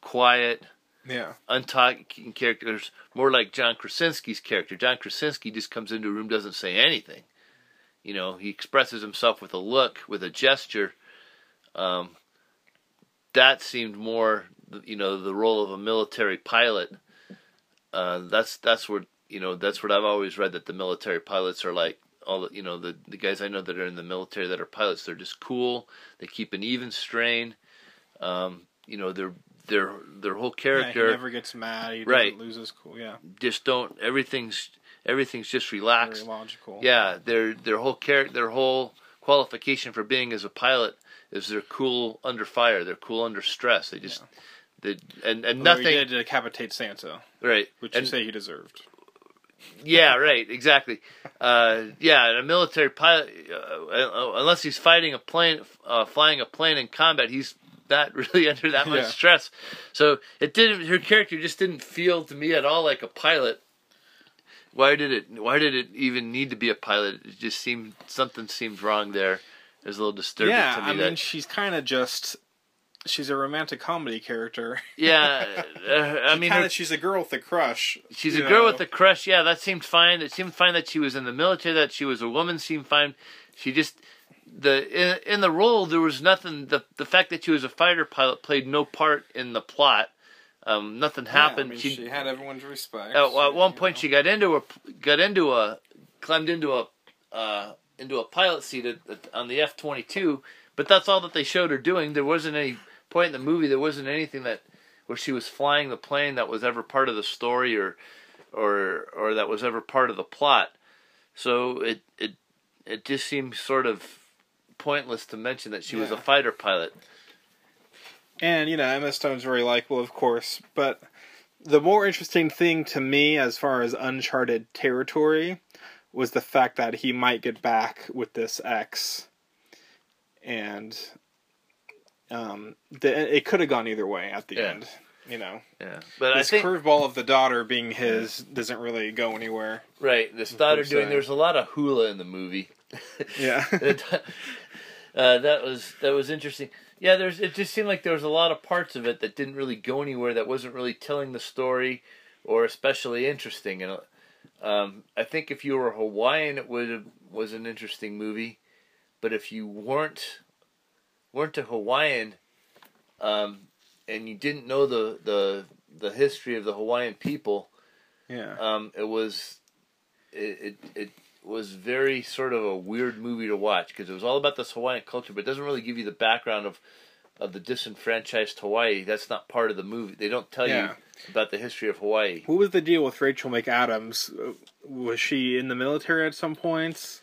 quiet, yeah. untalking characters, more like John Krasinski's character. John Krasinski just comes into a room, doesn't say anything. You know, he expresses himself with a look, with a gesture. Um, that seemed more, you know, the role of a military pilot. Uh, that's that's what you know. That's what I've always read that the military pilots are like. All the you know the the guys I know that are in the military that are pilots. They're just cool. They keep an even strain. Um, you know, their their their whole Yeah, character he never gets mad. He doesn't Right. lose his cool. Yeah. just don't everything's everything's just Very relaxed. logical. Yeah, their their whole character, their whole qualification for being as a pilot is they're cool under fire. They're cool under stress. They just they and and Although nothing He did decapitate Santa, right. which and, you say he deserved. yeah, right, exactly. Uh, yeah, and a military pilot, uh, unless he's fighting a plane, uh, flying a plane in combat, he's not really under that much Yeah. stress. So it didn't. Her character just didn't feel to me at all like a pilot. Why did it? Why did it even need to be a pilot? It just seemed something seemed wrong there. It was a little disturbing Yeah, to me. I mean, she's kind of just. She's a romantic comedy character. yeah, uh, I mean, kinda, her- she's a girl with a crush. She's a girl with a crush. Yeah, that seemed fine. It seemed fine that she was in the military. That she was a woman seemed fine. She just the in, in the role there was nothing. The the fact that she was a fighter pilot played no part in the plot. Um, nothing Yeah, happened. I mean, she, she, had everyone's respect. at, at one point know. she got into a got into a climbed into a uh, into a pilot seat at, at- on the F twenty two. But that's all that they showed her doing. There wasn't any point in the movie. There wasn't anything that where she was flying the plane that was ever part of the story or or or that was ever part of the plot. So it it it just seems sort of pointless to mention that she was a fighter pilot. And, you know, Emma Stone's very likable, of course, but the more interesting thing to me as far as uncharted territory was the fact that he might get back with this ex. And um, the, it could have gone either way at the Yeah. end, you know. Yeah, but I This think curveball of the daughter being his doesn't really go anywhere. right. This daughter doing se. there's a lot of hula in the movie. Yeah. Uh, that was that was interesting. Yeah, there's it just seemed like there was a lot of parts of it that didn't really go anywhere. That wasn't really telling the story, or especially interesting. And um, I think if you were Hawaiian, it would have was an interesting movie. But if you weren't weren't a Hawaiian, um, and you didn't know the the the history of the Hawaiian people, Yeah. um, it was it, it it was very sort of a weird movie to watch because it was all about this Hawaiian culture, but it doesn't really give you the background of of the disenfranchised Hawaii. That's not part of the movie. They don't tell Yeah. you about the history of Hawaii. What was the deal with Rachel McAdams? Uh, Was she in the military at some points?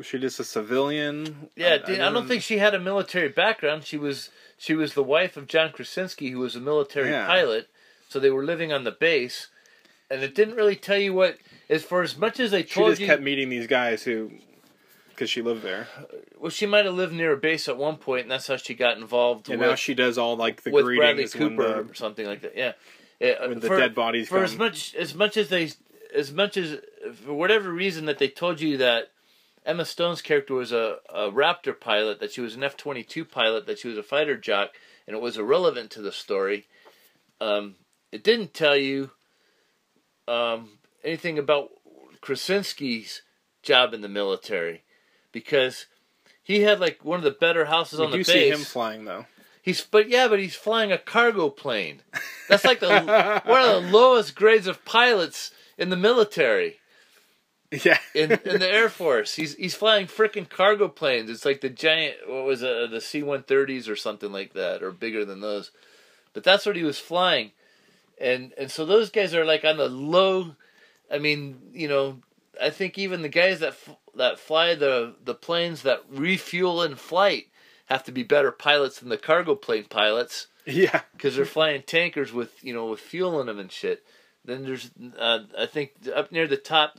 Was she just a civilian? Yeah, I, I don't didn't- think she had a military background. She was she was the wife of John Krasinski, who was a military Yeah. pilot. So they were living on the base, and it didn't really tell you what. As for as much as they she told just you, kept meeting these guys who, because she lived there, well, she might have lived near a base at one point, and that's how she got involved and with, now she does all like the with Bradley greetings when Cooper the or something like that. Yeah, yeah when the for, dead bodies for come. as much as much as they as much as for whatever reason that they told you that Emma Stone's character was a, a Raptor pilot, that she was an F twenty two pilot, that she was a fighter jock, and it was irrelevant to the story. Um, it didn't tell you um, anything about Krasinski's job in the military because he had like one of the better houses we on the do base. see him flying though. He's but yeah, but he's flying a cargo plane. That's like the one of the lowest grades of pilots in the military. Yeah, In in the Air Force, he's he's flying freaking cargo planes. It's like the giant what was it, the C one thirties or something like that, or bigger than those. But that's what he was flying, and and so those guys are like on the low. I mean, you know, I think even the guys that f- that fly the the planes that refuel in flight have to be better pilots than the cargo plane pilots yeah. because they're flying tankers with you know with fuel in them and shit. Then there's uh, I think up near the top,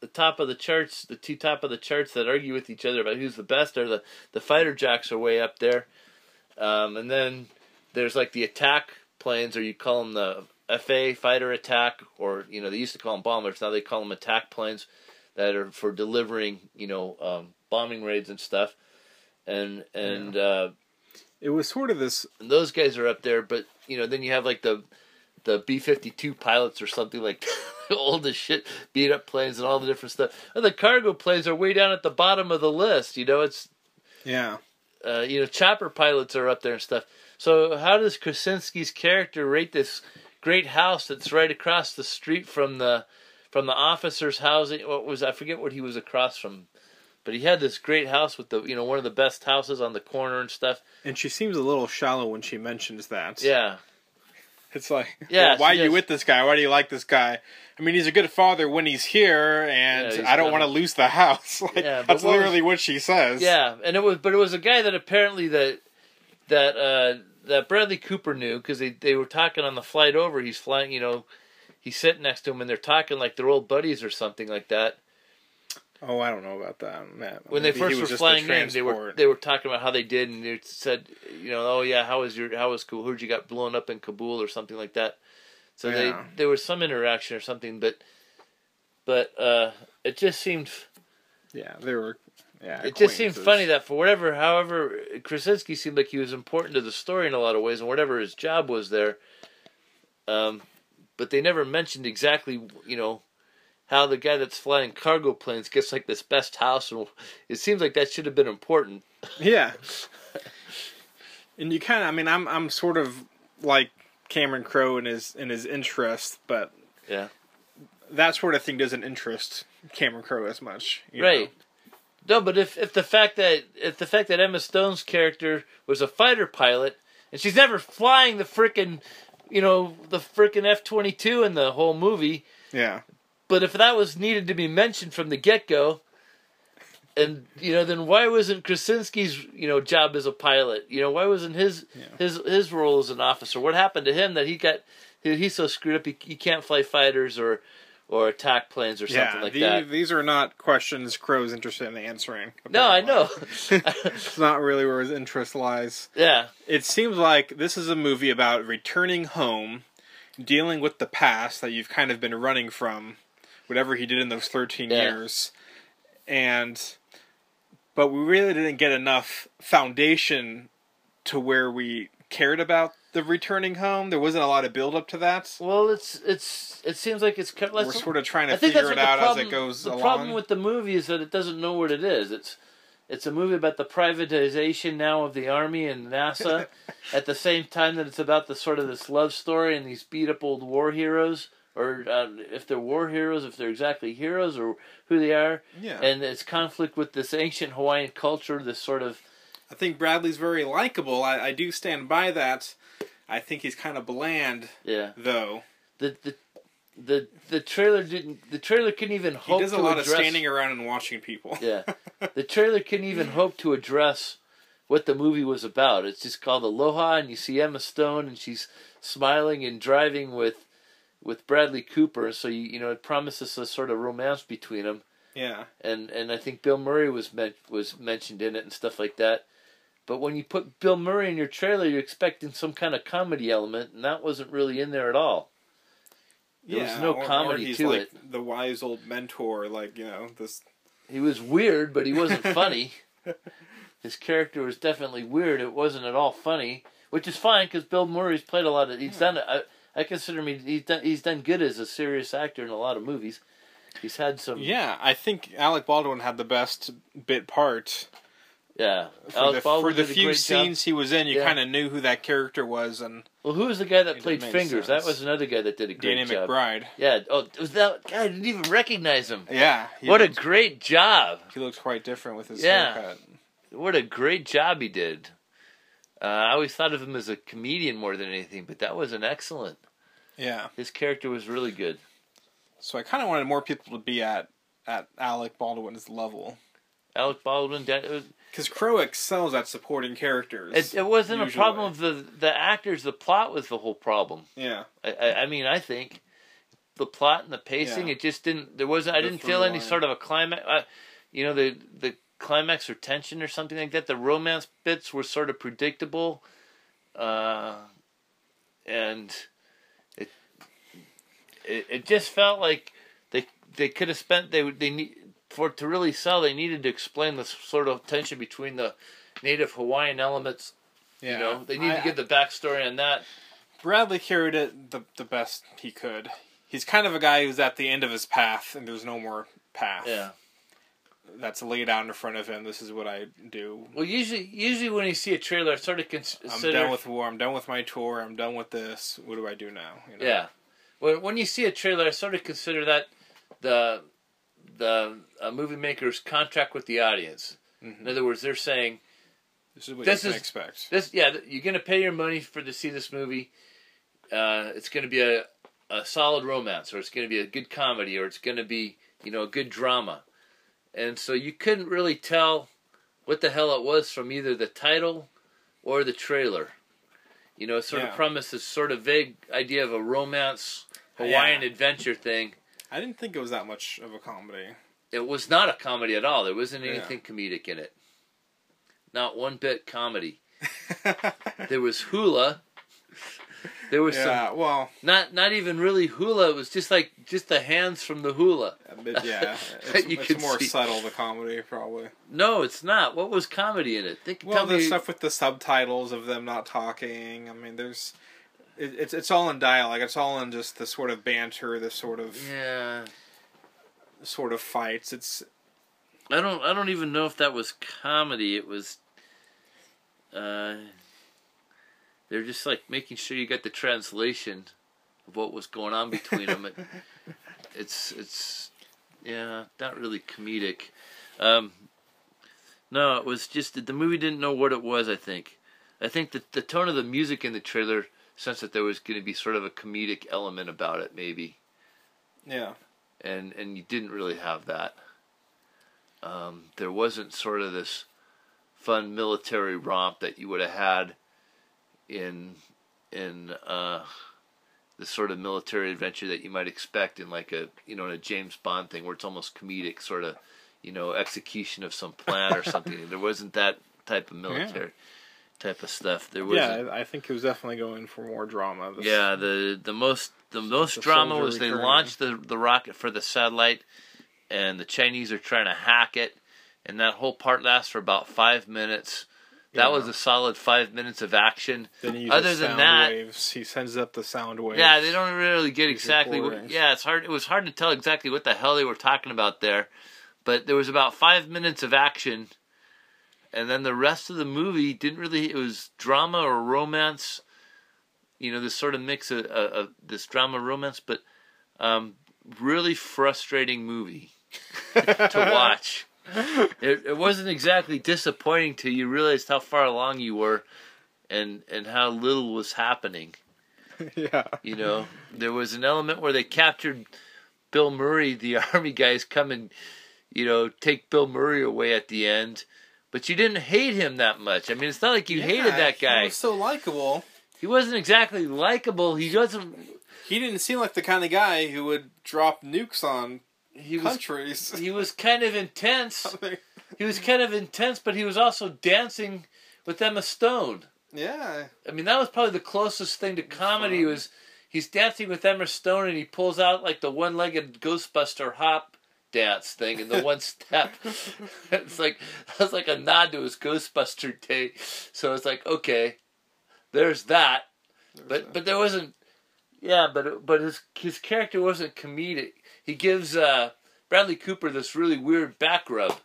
the top of the charts, the two top of the charts that argue with each other about who's the best are the the fighter jacks are way up there, um, and then there's like the attack planes or you call them the FA fighter attack or you know they used to call them bombers now they call them attack planes that are for delivering you know um, bombing raids and stuff, and and. Uh, It was sort of this. and those guys are up there. But you know, then you have like the the B fifty two pilots or something like all the shit, beat up planes and all the different stuff. And the cargo planes are way down at the bottom of the list. You know, it's Yeah. uh, you know chopper pilots are up there and stuff. So how does Krasinski's character rate this great house that's right across the street from the from the officer's housing? What was I forget what he was across from. But he had this great house with the, you know, one of the best houses on the corner and stuff. And she seems a little shallow when she mentions that. Yeah, It's like, Yeah, well, why are you with this guy? Why do you like this guy? I mean, he's a good father when he's here, and Yeah, he's I don't want to lose the house. Like, Yeah, that's what was- literally what she says. Yeah, and it was, but it was a guy that apparently that that uh, that Bradley Cooper knew because they they were talking on the flight over. He's flying, you know, he's sitting next to him, and they're talking like they're old buddies or something like that. Oh, I don't know about that. Man, When they maybe he first were just the flying in, they were they were talking about how they did, and they said, you know, oh yeah, how was your how was Kabul? Heard you got blown up in Kabul or something like that. So Yeah. they there was some interaction or something, but but uh, it just seemed Yeah, they were. Yeah, it just seemed funny that for whatever, however, Krasinski seemed like he was important to the story in a lot of ways, and whatever his job was there. Um, but they never mentioned exactly, you know, how the guy that's flying cargo planes gets like this best house, and it seems like that should have been important. Yeah. and you kind of, I mean, I'm I'm sort of like Cameron Crowe in his in his interest, but Yeah, that sort of thing doesn't interest Cameron Crowe as much. you right. know? No, but if if the fact that if the fact that Emma Stone's character was a fighter pilot and she's never flying the frickin', you know, the frickin' F twenty two in the whole movie, Yeah. But if that was needed to be mentioned from the get go, and you know, then why wasn't Krasinski's you know job as a pilot? You know, why wasn't his Yeah. his his role as an officer? What happened to him that he got he, he's so screwed up he, he can't fly fighters or or attack planes or something like the- that? these are not questions Crowe's interested in answering. No, I know. it's not really where his interest lies. yeah, It seems like this is a movie about returning home, dealing with the past that you've kind of been running from, whatever he did in those 13 Yeah. years. And but we really didn't get enough foundation to where we cared about the returning home. There wasn't a lot of build up to that. Well, it's it's it seems like it's kind of- We're sort of trying to figure it out problem, as it goes along. the along. problem with the movie is that it doesn't know what it is. It's it's a movie about the privatization now of the army and NASA, at the same time that it's about the sort of this love story and these beat up old war heroes, or uh, if they're war heroes, if they're exactly heroes, or who they are, yeah, and it's conflict with this ancient Hawaiian culture, this sort of I think Bradley's very likable. I, I do stand by that. I think he's kind of bland, yeah. though. The the the the trailer didn't. The trailer couldn't even He hope does a lot address. of standing around and watching people. Yeah. The trailer couldn't even hope to address what the movie was about. It's just called Aloha, and you see Emma Stone, and she's smiling and driving with with Bradley Cooper. So you you know it promises a sort of romance between them, yeah. and and I think Bill Murray was meant was mentioned in it and stuff like that. But when you put Bill Murray in your trailer, you're expecting some kind of comedy element, and that wasn't really in there at all. There was no or- or comedy he's to like it. The wise old mentor, like you know, this. He was weird, but he wasn't funny. His character was definitely weird. It wasn't at all funny, which is fine because Bill Murray's played a lot of. He's hmm. done. I, I consider him. He's done. He's done good as a serious actor in a lot of movies. He's had some. Yeah, I think Alec Baldwin had the best bit part. Yeah. For Alec the, Baldwin for the few great job. scenes he was in, you Yeah. kind of knew who that character was, and Well, who was the guy that played Fingers? sense. That was another guy that did a great Danny job. McBride. Yeah. Oh, was that guy? I didn't even recognize him. Yeah, what a great job! he looked quite different with his Yeah. haircut. What a great job he did. Uh, I always thought of him as a comedian more than anything, but that was an excellent. Yeah, His character was really good. so I kind of wanted more people to be at at Alec Baldwin's level Alec Baldwin. that- It, was, because Crowe excels at supporting characters. it, it wasn't a problem of the the actors. The plot was the whole problem. yeah, I, I, I mean, I think the plot and the pacing. Yeah. It just didn't. There wasn't. I didn't feel any line. sort of a climax. Uh, you know, the the climax or tension or something like that. The romance bits were sort of predictable, uh, and it it just felt like they they could have spent they they need for it to really sell. They needed to explain the sort of tension between the native Hawaiian elements. yeah. You know, they need to give the backstory on that. Bradley carried it the the best he could. He's kind of a guy who's at the end of his path, and there's no more path. Yeah. that's laid out in front of him. This is what I do. Well, usually, usually when you see a trailer, I sort of consider. I'm done with war. I'm done with my tour. I'm done with this. What do I do now? You know? Yeah, when when you see a trailer, I sort of consider that the the uh, movie maker's contract with the audience. Mhm. In other words, they're saying This is what This you can is- expect. this. Yeah, you're going to pay your money for to see this movie. Uh, it's going to be a a solid romance, or it's going to be a good comedy, or it's going to be you know a good drama. And so you couldn't really tell what the hell it was from either the title or the trailer. You know, it sort Yeah. of promised this sort of vague idea of a romance Hawaiian Yeah. adventure thing. I didn't think it was that much of a comedy. It was not a comedy at all. There wasn't Yeah. anything comedic in it. Not one bit comedy. There was hula. There was some yeah, well, not not even really hula. It was just like just the hands from the hula. bit, yeah, it's, You it's more see- subtle the comedy probably. No, it's not. What was comedy in it? Think, Well, tell the me. stuff with the subtitles of them not talking. I mean, there's it, it's it's all in dialogue. It's all in just the sort of banter, the sort of Yeah, sort of fights. It's I don't. I don't even know if that was comedy. It was. Uh, they're just like making sure you got the translation of what was going on between them. It, it's it's yeah, not really comedic. Um, no, it was just that the movie didn't know what it was. I think. I think that the tone of the music in the trailer sensed that there was going to be sort of a comedic element about it, maybe yeah, and and you didn't really have that. Um, there wasn't sort of this fun military romp that you would have had in in uh, the sort of military adventure that you might expect in like a you know in a James Bond thing where it's almost comedic sort of you know execution of some plan or something. there wasn't that type of military type of stuff. There was yeah. I think it was definitely going for more drama. This- yeah, the the most the most the drama was they launched the the rocket for the satellite, and the Chinese are trying to hack it, and that whole part lasts for about five minutes. That Yeah. was a solid five minutes of action. Then he uses Other than that- waves. He sends up the sound waves. Yeah, they don't really get exactly. What, yeah, it's hard. It was hard to tell exactly what the hell they were talking about there, but there was about five minutes of action, and then the rest of the movie didn't really. It was drama or romance, you know, this sort of mix of, of, of this drama romance, but um, really frustrating movie to watch. It, it wasn't exactly disappointing till you realized how far along you were, and and how little was happening. yeah. You know, there was an element where they captured Bill Murray. The army guys come and, you know, take Bill Murray away at the end. But you didn't hate him that much. I mean, it's not like you hated that guy. He was so likable. He wasn't exactly likable. He wasn't. He didn't seem like the kind of guy who would drop nukes on He was. countries. He was kind of intense. He was kind of intense, but he was also dancing with Emma Stone. yeah. I mean, that was probably the closest thing to comedy. Was he's dancing with Emma Stone and he pulls out like the one-legged Ghostbuster hop dance thing and the one step. it's like that's like a nod to his Ghostbuster day. So it's like okay, there's that. But but there wasn't. Yeah, but but his his character wasn't comedic. He gives uh, Bradley Cooper this really weird back rub.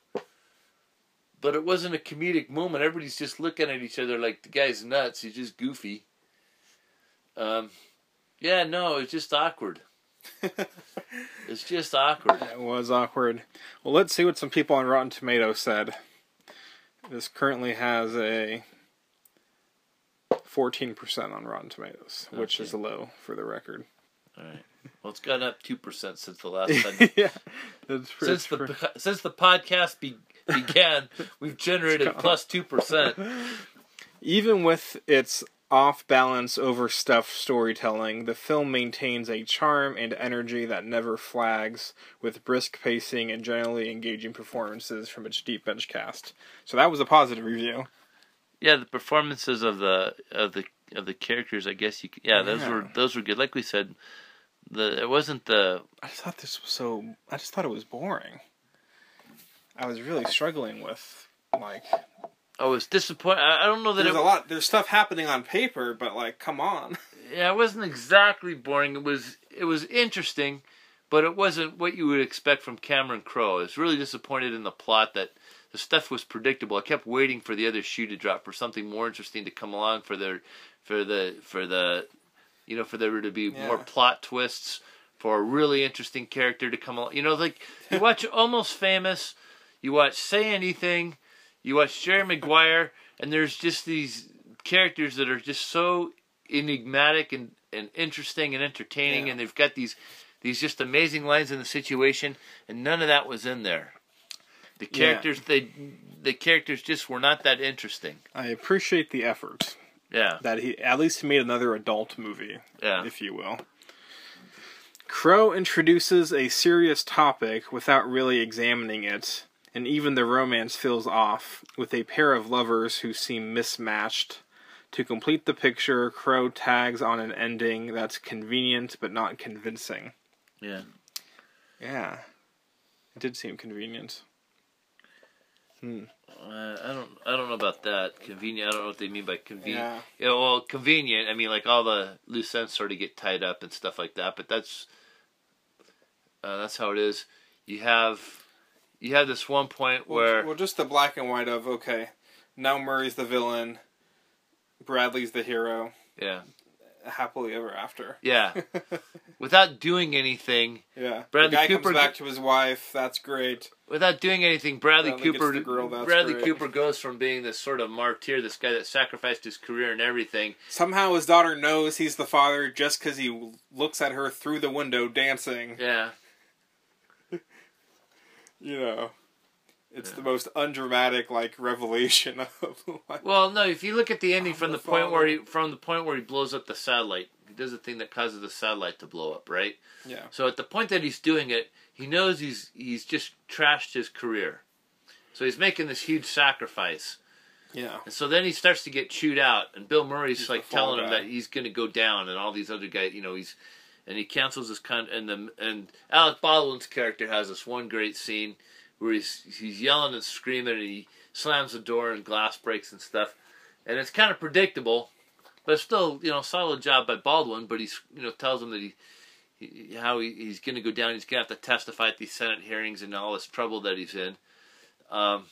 But it wasn't a comedic moment. Everybody's just looking at each other like the guy's nuts. He's just goofy. Um, yeah, no, it's just awkward. It's just awkward. It was awkward. Well, let's see what some people on Rotten Tomatoes said. This currently has a 14% on Rotten Tomatoes, which is low for the record. All right. Well, it's gone up two percent since the last time. yeah. Pre- since the since the podcast be, began, we've generated plus two percent. Even with its off balance, overstuffed storytelling, the film maintains a charm and energy that never flags, with brisk pacing and generally engaging performances from its deep bench cast. So that was a positive review. Yeah, the performances of the of the of the characters, I guess you. Could, yeah, those Yeah. were those were good. Like we said, the it wasn't the I just thought this was so. I just thought it was boring. I was really struggling with like. I was disappointed. I I don't know that There's it. a lot. There's stuff happening on paper, but like, come on. Yeah, it wasn't exactly boring. It was it was interesting, but it wasn't what you would expect from Cameron Crowe. I was really disappointed in the plot that the stuff was predictable. I kept waiting for the other shoe to drop for something more interesting to come along for their for the for the you know for there to be more plot twists for a really interesting character to come along. You know, like you watch Almost Famous, you watch Say Anything, you watch Jerry Maguire, and there's just these characters that are just so enigmatic and, and interesting and entertaining, Yeah. and they've got these these just amazing lines in the situation, and none of that was in there. The Yeah. characters they the characters just were not that interesting. I appreciate the effort Yeah, that he at least he made another adult movie, yeah. if you will. Crowe introduces a serious topic without really examining it, and even the romance feels off, with a pair of lovers who seem mismatched. To complete the picture, Crowe tags on an ending that's convenient but not convincing. Yeah. Yeah. It did seem convenient. Hmm. Uh, I don't. I don't know about that. Convenient. I don't know what they mean by convenient. Yeah. Yeah, well, convenient. I mean, like all the loose ends sort of get tied up and stuff like that. But that's uh, that's how it is. You have you have this one point where Well, well, just the black and white of okay, now Murray's the villain, Bradley's the hero, yeah happily ever after. yeah without doing anything Yeah, Bradley the guy Cooper- comes back to his wife. That's great. without doing anything. Bradley Bradley Cooper girl, Bradley great. Cooper goes from being this sort of martyr, this guy that sacrificed his career and everything. Somehow his daughter knows he's the father just because he looks at her through the window dancing. Yeah You know, it's Yeah. the most undramatic like revelation of like, Well, no. If you look at the ending from the, the point where he from the point where he blows up the satellite, he does the thing that causes the satellite to blow up, right? yeah. So at the point that he's doing it, he knows he's he's just trashed his career. So he's making this huge sacrifice, Yeah. and so then he starts to get chewed out, and Bill Murray's He's like telling him that he's going to go down, and all these other guys, you know, he's and he cancels his con and the and Alec Baldwin's character has this one great scene where he's he's yelling and screaming and he slams the door and glass breaks and stuff, and it's kind of predictable, but it's still you know solid job by Baldwin. But he's you know tells him that he. he how he, he's going to go down, he's going to have to testify at these Senate hearings and all this trouble that he's in. Um,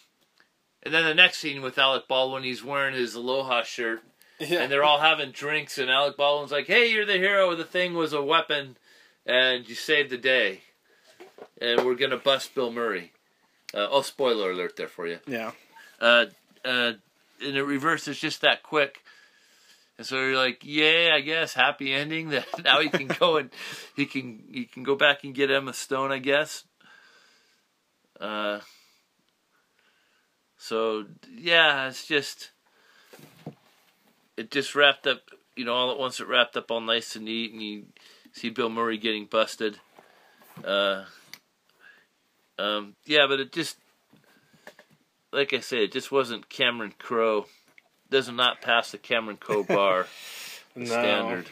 and then the next scene with Alec Baldwin, he's wearing his Aloha shirt, Yeah. and they're all having drinks, and Alec Baldwin's like, "Hey, you're the hero. The thing was a weapon, and you saved the day, and we're gonna bust Bill Murray." Uh, oh, spoiler alert there for you. yeah. Uh, uh, and it reverses just that quick. And so you're like, yeah, I guess happy ending. That now he can go and he can he can go back and get Emma Stone, I guess. Uh, so yeah, it's just it just wrapped up. You know, all at once it wrapped up all nice and neat, and you see Bill Murray getting busted. Uh, um, yeah, but it just like I said, it just wasn't Cameron Crowe. Does not pass the Cameron Crowe bar No. standard.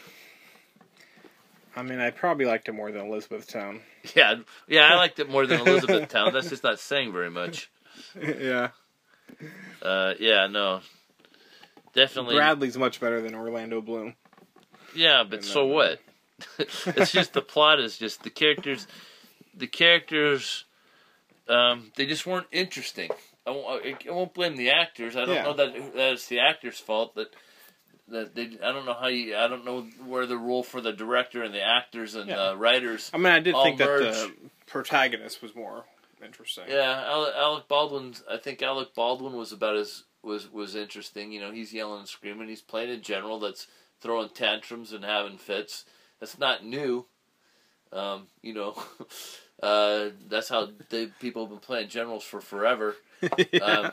I mean, I probably liked it more than Elizabethtown. Yeah, yeah, I liked it more than Elizabethtown. That's just not saying very much. yeah. Uh, yeah, no, definitely. Bradley's much better than Orlando Bloom. yeah, but so then- what? it's just the plot is just the characters. The characters, um, they just weren't interesting. I won't, I won't blame the actors. I don't Yeah. know that that it's the actors' fault that that they. I don't know how you. I don't know where the role for the director and the actors and Yeah. uh, writers. I mean, I did think that the protagonist was more interesting. Yeah, Alec Baldwin. I think Alec Baldwin was about as was was interesting. You know, he's yelling and screaming. He's playing a general that's throwing tantrums and having fits. That's not new. Um, you know, uh, that's how they people have been playing generals for forever. yeah.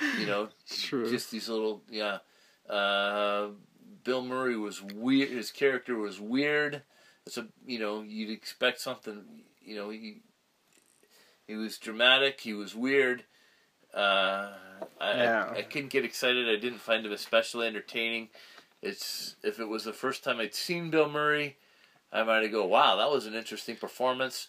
Um, you know, true. just these little yeah. Uh, Bill Murray was weird. His character was weird. It's a you know you'd expect something. You know he he was dramatic. He was weird. Uh, I, Yeah. I I couldn't get excited. I didn't find him especially entertaining. It's if it was the first time I'd seen Bill Murray, I might have go, "Wow, that was an interesting performance."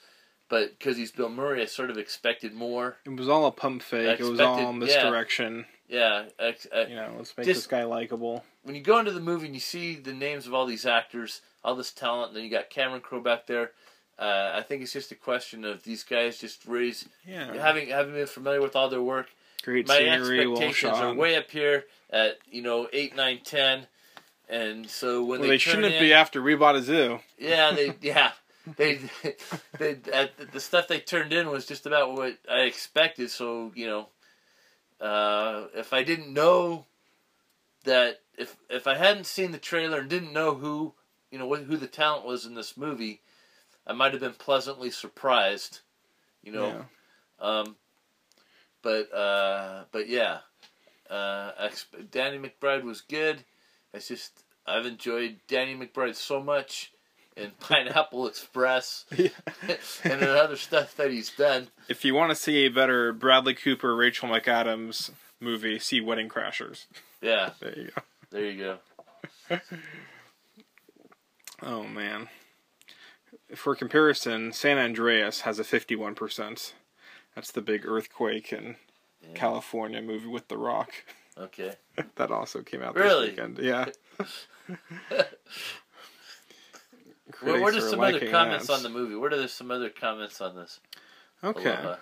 But because he's Bill Murray, I sort of expected more. it was all a pump fake. It was all expected- yeah. misdirection. Yeah, I, I, You know, let's make Just- this guy likable. when you go into the movie and you see the names of all these actors, all this talent, and then you got Cameron Crowe back there. Uh, I think it's just a question of these guys just raise Yeah. having having been familiar with all their work. Great My scenery, expectations shot. are way up here at you know eight, nine, ten, and so when well, they, they turn shouldn't in, be after we bought a zoo. yeah, they yeah. They, they, at the stuff they turned in was just about what I expected. So you know, uh, if I didn't know that, if if I hadn't seen the trailer and didn't know who, you know, what, who the talent was in this movie, I might have been pleasantly surprised. You know, Yeah. um, but uh, but yeah, uh, Danny McBride was good. It's just I've enjoyed Danny McBride so much in Pineapple Express Yeah. and other stuff that he's done. If you want to see a better Bradley Cooper, Rachel McAdams movie, see Wedding Crashers. Yeah, There you go. there you go. Oh man. For comparison, San Andreas has a 51%. That's the big earthquake in Yeah. California movie with The Rock. Okay. that also came out Really? this weekend. Yeah. Well, what are some other comments that. on the movie? What are there some other comments on this? Okay. Aloha?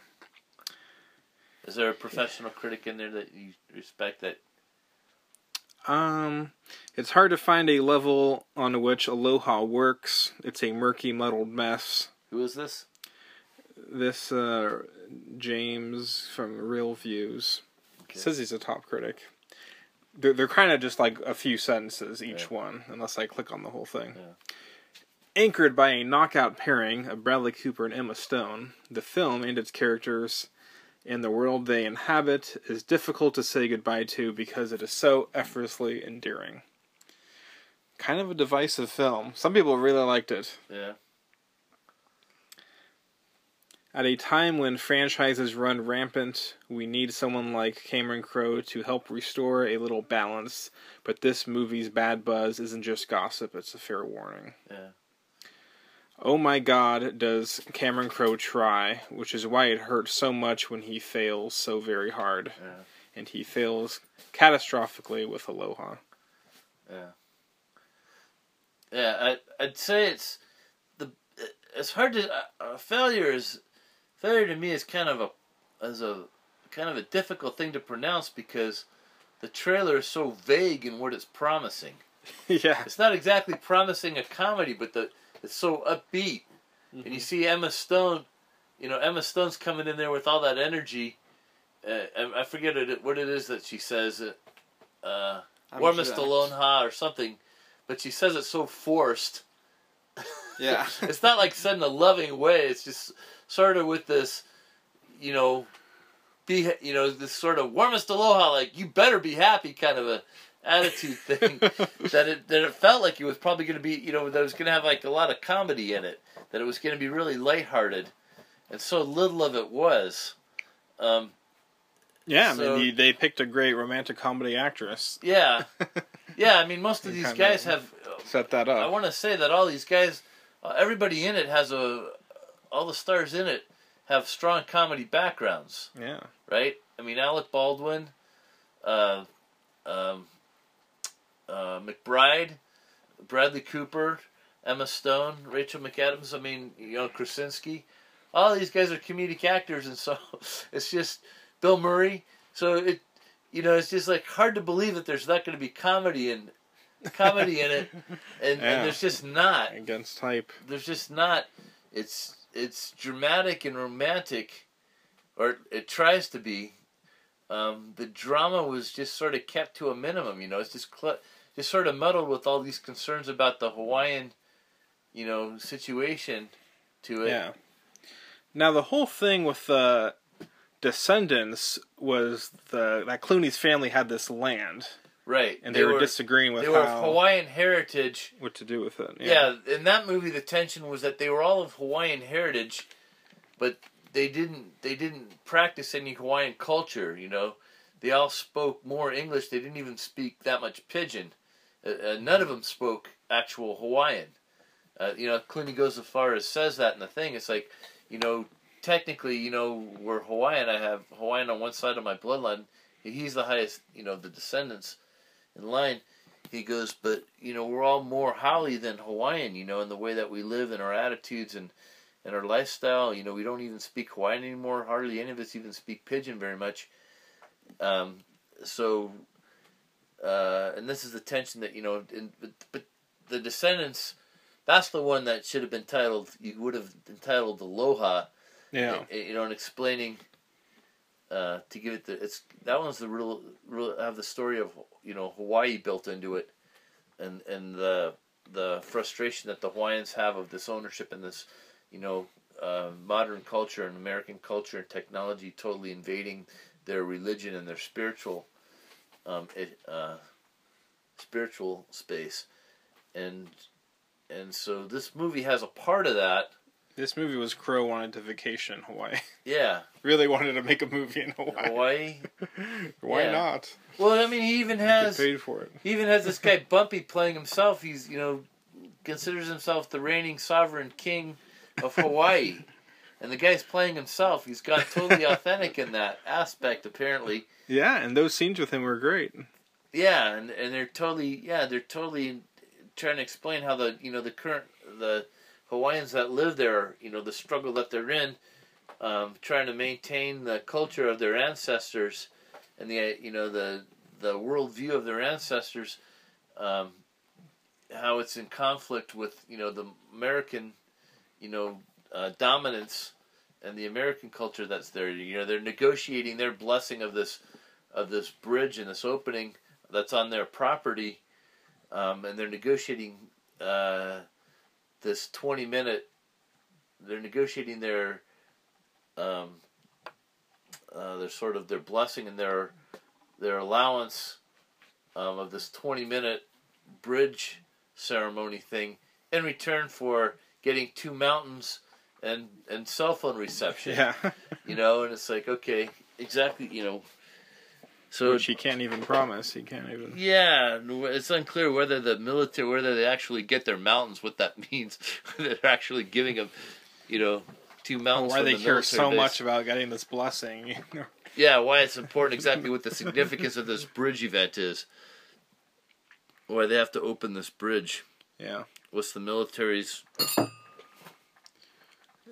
Is there a professional critic in there that you respect that? Um, it's hard to find a level on which Aloha works. It's a murky, muddled mess. Who is this? This uh, James from ReelViews Okay. says he's a top critic. They're they're kind of just like a few sentences each Yeah. one, unless I click on the whole thing. Yeah. Anchored by a knockout pairing of Bradley Cooper and Emma Stone, the film and its characters and the world they inhabit is difficult to say goodbye to because it is so effortlessly endearing. Kind of a divisive film. Some people really liked it. Yeah. At a time when franchises run rampant, we need someone like Cameron Crowe to help restore a little balance, but this movie's bad buzz isn't just gossip, it's a fair warning. Yeah. Oh my God, does Cameron Crowe try? Which is why it hurts so much when he fails so very hard, Yeah. and he fails catastrophically with Aloha. Yeah. Yeah, I, I'd say it's the. It's hard to uh, failure is failure to me is kind of a as a kind of a difficult thing to pronounce because the trailer is so vague in what it's promising. yeah, It's not exactly promising a comedy, but the it's so upbeat, and you see Emma Stone. You know, Emma Stone's coming in there with all that energy. Uh, I I forget it, what it is that she says. Uh, uh, warmest aloha or something, but she says it so forced. Yeah. it's not like said in a loving way. It's just sort of with this, you know, be you know this sort of warmest aloha, like you better be happy kind of a attitude thing. that it that it felt like it was probably going to be you know that it was going to have like a lot of comedy in it. That it was going to be really lighthearted, and so little of it was. Um, yeah. I So- mean, they picked a great romantic comedy actress. yeah, yeah. I mean, most of these guys have Set that up I want to say that all these guys, uh, everybody in it has a, all the stars in it have strong comedy backgrounds, Yeah, right? I mean, Alec Baldwin, uh, um, uh, McBride, Bradley Cooper, Emma Stone, Rachel McAdams. I mean, you know, Krasinski. All these guys are comedic actors, and so it's just Bill Murray. So it, you know, it's just like hard to believe that there's not going to be comedy in comedy in it, and, Yeah. and there's just not against type. there's just not it's it's dramatic and romantic or it tries to be um, the drama was just sort of kept to a minimum you know it's just cl- just sort of muddled with all these concerns about the hawaiian you know situation to it Yeah. Now the whole thing with the descendants was the that Clooney's family had this land, right and they, were, disagreeing with they were how hawaiian heritage what to do with it. Yeah. in that movie, the tension was that they were all of Hawaiian heritage, but they didn't they didn't practice any Hawaiian culture. You know, they all spoke more English. They didn't even speak that much Pidgin. Uh, uh, none of them spoke actual Hawaiian. Uh, you know, Clooney goes as far as says that in the thing. It's like, you know, technically, you know, we're Hawaiian. I have Hawaiian on one side of my bloodline. He's the highest, you know, the descendants in line he goes, but you know, we're all more Haole than Hawaiian, you know, in the way that we live and our attitudes and and our lifestyle. You know, we don't even speak Hawaiian anymore. Hardly any of us even speak Pidgin very much. Um, so, uh, and this is the tension that you know, in, but, but the descendants. That's the one that should have been titled. You would have entitled Aloha yeah, y- you know, and explaining uh, to give it the it's that one's the real real have the story of you know Hawaii built into it, and and the the frustration that the Hawaiians have of this ownership and this you know uh, modern culture and American culture and technology totally invading their religion and their spiritual um, it, uh, spiritual space, and and so this movie has a part of that. this movie was Crowe wanted to vacation in Hawaii. Yeah, really wanted to make a movie in Hawaii. Hawaii. Why Yeah. not? Well, I mean, he even has paid for it. he even has this guy Bumpy playing himself. He's you know considers himself the reigning sovereign king of Hawaii, and the guy's playing himself. He's got totally authentic in that aspect, apparently. Yeah, and those scenes with him were great. Yeah, and and they're totally yeah they're totally trying to explain how the you know the current the Hawaiians that live there you know the struggle that they're in, um, trying to maintain the culture of their ancestors, and the you know the the worldview of their ancestors, um, how it's in conflict with you know the American, you know uh, dominance, and the American culture that's there. You know they're negotiating their blessing of this of this bridge and this opening that's on their property, um, and they're negotiating uh, this twenty minute. They're negotiating their, um, uh, their sort of their blessing and their their allowance um, of this twenty minute bridge ceremony thing in return for getting two mountains and and cell phone reception Yeah. you know and it's like okay exactly you know So Which he can't even promise. He can't even. yeah, it's unclear whether the military, whether they actually get their mountains, what that means. They're actually giving them, you know, two mountains. Why they the care so base. much about getting this blessing. Yeah, why it's important, exactly what the significance of this bridge event is. Why they have to open this bridge. yeah. What's the military's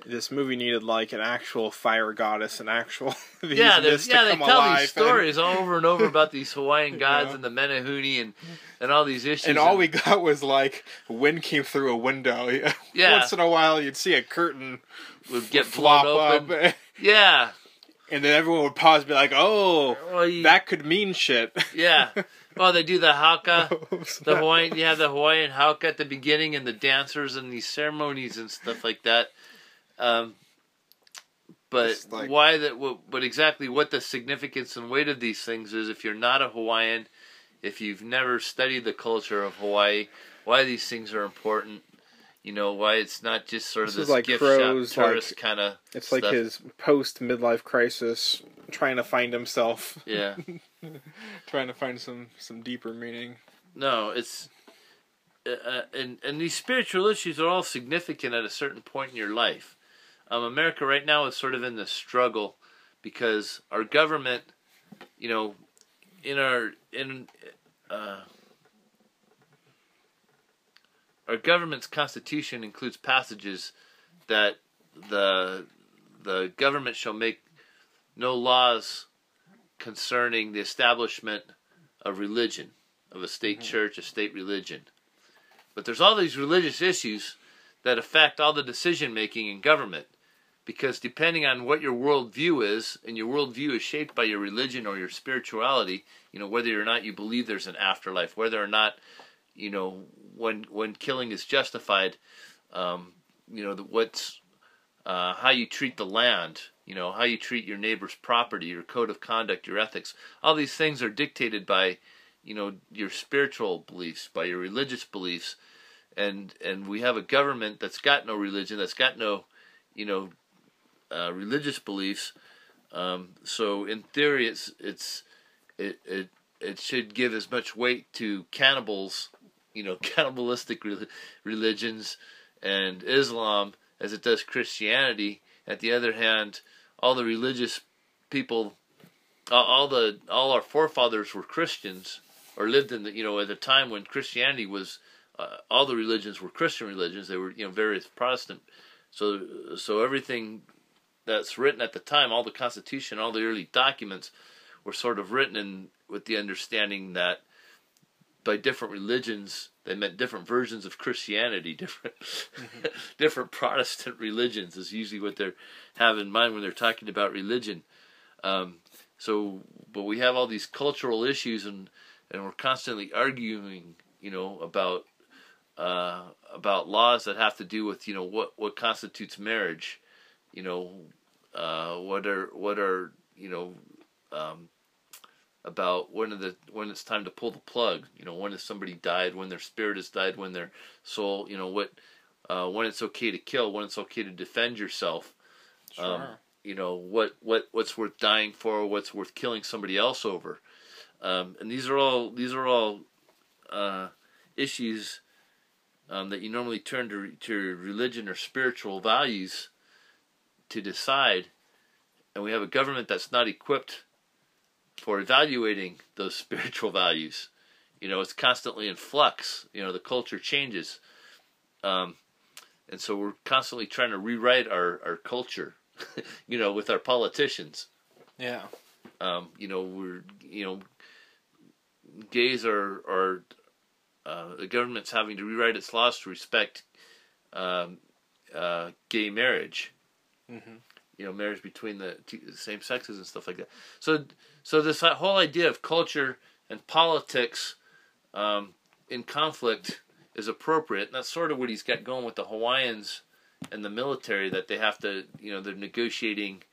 This movie needed like an actual fire goddess, an actual. these yeah, they yeah, they tell these and- stories over and over about these Hawaiian gods Yeah. and the Menehune and and all these issues. And all we got was like wind came through a window. Yeah. Once in a while, you'd see a curtain would get blown flop open. up, Yeah, and then everyone would pause, and be like, "Oh, well, you, that could mean shit." yeah. Well, they do the haka. Oh, the Hawaiian, you have the Hawaiian haka at the beginning, and the dancers and these ceremonies and stuff like that. Um, but like- why that? What, but exactly what the significance and weight of these things is. If you're not a Hawaiian, if you've never studied the culture of Hawaii, why these things are important. You know why it's not just sort of This this like gift Crowe's, shop tourist like- kind of. It's like his post midlife crisis, trying to find himself, Yeah. trying to find some some deeper meaning. No, it's uh, uh, and and these spiritual issues are all significant at a certain point in your life. Um, America right now is sort of in this struggle because our government, you know, in our in uh, our government's constitution includes passages that the the government shall make no laws concerning the establishment of religion of a state church, a state religion. But there's all these religious issues that affect all the decision making in government. Because depending on what your worldview is, and your worldview is shaped by your religion or your spirituality, you know, whether or not you believe there's an afterlife, whether or not, you know, when when killing is justified, um, you know, the, what's uh, how you treat the land, you know, how you treat your neighbor's property, your code of conduct, your ethics. All these things are dictated by you know your spiritual beliefs by your religious beliefs and and we have a government that's got no religion that's got no you know uh, religious beliefs. Um, so in theory it's it's it, it it should give as much weight to cannibals you know cannibalistic re- religions and Islam as it does Christianity. At the other hand all the religious people all- all the all our forefathers were Christians or lived in the you know at a time when Christianity was uh, all the religions were Christian religions. They were you know various Protestant. So so everything that's written at the time all the Constitution all the early documents were sort of written in with the understanding that by different religions they meant different versions of Christianity different different Protestant religions is usually what they have in mind when they're talking about religion. Um, so but we have all these cultural issues and and we're constantly arguing you know about uh, about laws that have to do with you know what what constitutes marriage you know uh, what are what are you know um, about when are the when it's time to pull the plug? You know when has somebody died when their spirit has died when their soul you know what uh, when it's okay to kill when it's okay to defend yourself um, you know what what what's worth dying for what's worth killing somebody else over? Um, and these are all these are all uh, issues um, that you normally turn to to religion or spiritual values to decide and we have a government that's not equipped for evaluating those spiritual values. You know it's constantly in flux. You know the culture changes. Um, and so we're constantly trying to rewrite our, our culture you know with our politicians. Yeah. um, you know we're you know gays are are uh, the government's having to rewrite its laws to respect um, uh, gay marriage Mm-hmm. you know marriage between the two, same sexes and stuff like that so so this whole idea of culture and politics um, in conflict is appropriate and that's sort of what he's got going with the Hawaiians and the military that they have to you know they're negotiating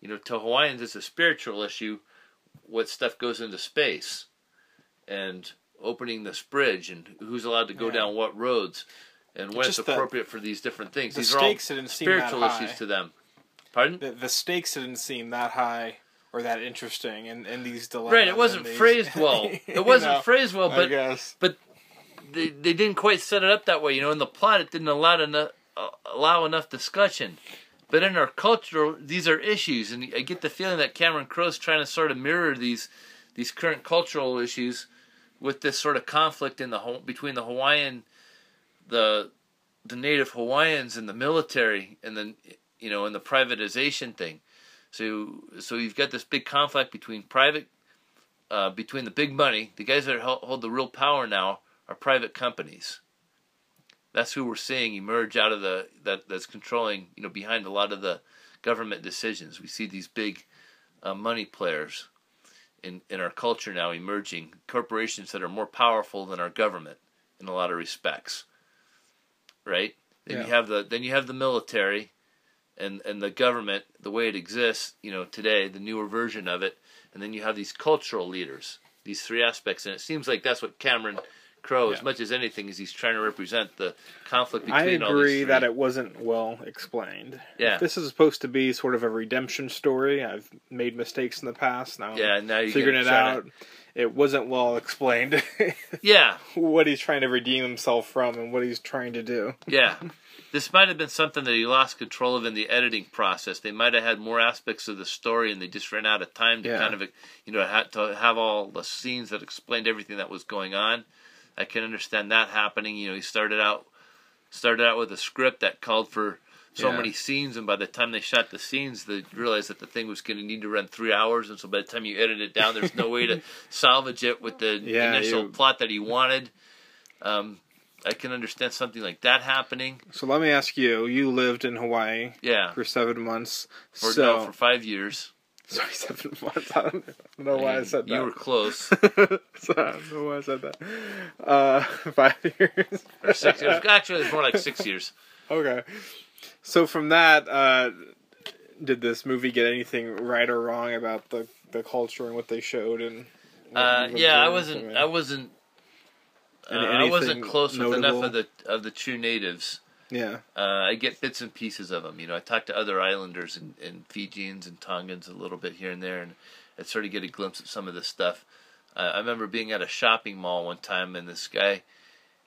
you know to Hawaiians it's a spiritual issue what stuff goes into space and opening this bridge and who's allowed to go Yeah. down what roads and when Just it's the- appropriate for these different things. The These are all didn't seem that spiritual high. issues to them. Pardon? The, the stakes didn't seem that high or that interesting in, in these dilemmas. Right, it wasn't these- phrased well. It wasn't know, phrased well, I but they, they didn't quite set it up that way. You know, in the plot, it didn't allow enough uh, allow enough discussion. But in our culture, these are issues, and I get the feeling that Cameron Crowe's trying to sort of mirror these these current cultural issues with this sort of conflict in the between the Hawaiian, the the native Hawaiians and the military, and then you know, and the privatization thing. So so you've got this big conflict between private, uh, between the big money, the guys that hold the real power now are private companies. That's who we're seeing emerge out of the that that's controlling, you know, behind a lot of the government decisions. We see these big uh, money players in in our culture now emerging, corporations that are more powerful than our government in a lot of respects. Right? Then Yeah. you have the then you have the military and and the government the way it exists, you know, today, the newer version of it, and then you have these cultural leaders, these three aspects, and it seems like that's what Cameron Crowe, as much as anything, is he's trying to represent the conflict between all these I agree that it wasn't well explained. Yeah. If this is supposed to be sort of a redemption story. I've made mistakes in the past. Now, I'm yeah, now you're figuring it out. It wasn't well explained yeah, what he's trying to redeem himself from and what he's trying to do. yeah. This might have been something that he lost control of in the editing process. They might have had more aspects of the story, and they just ran out of time to Yeah. kind of, you know, to have all the scenes that explained everything that was going on. I can understand that happening. You know, he started out started out with a script that called for so Yeah. many scenes, and by the time they shot the scenes, they realized that the thing was going to need to run three hours, and so by the time you edit it down, there's no way to salvage it with the Yeah, initial you- plot that he wanted. Um, I can understand something like that happening. So let me ask you: You lived in Hawaii Yeah, for seven months. for so no, for five years. sorry, seven months. I don't know why I said that. You were close. so, I don't know why I said that. Uh, five years. Or six years. Actually, it's more like six years. Okay. So from that, uh, did this movie get anything right or wrong about the the culture and what they showed and? Uh, yeah, I wasn't. I wasn't. Uh, I wasn't close with enough of the of the true natives. yeah. Uh, I get bits and pieces of them. You know, I talk to other islanders and, and Fijians and Tongans a little bit here and there, and I sort of get a glimpse of some of this stuff. Uh, I remember being at a shopping mall one time, and this guy,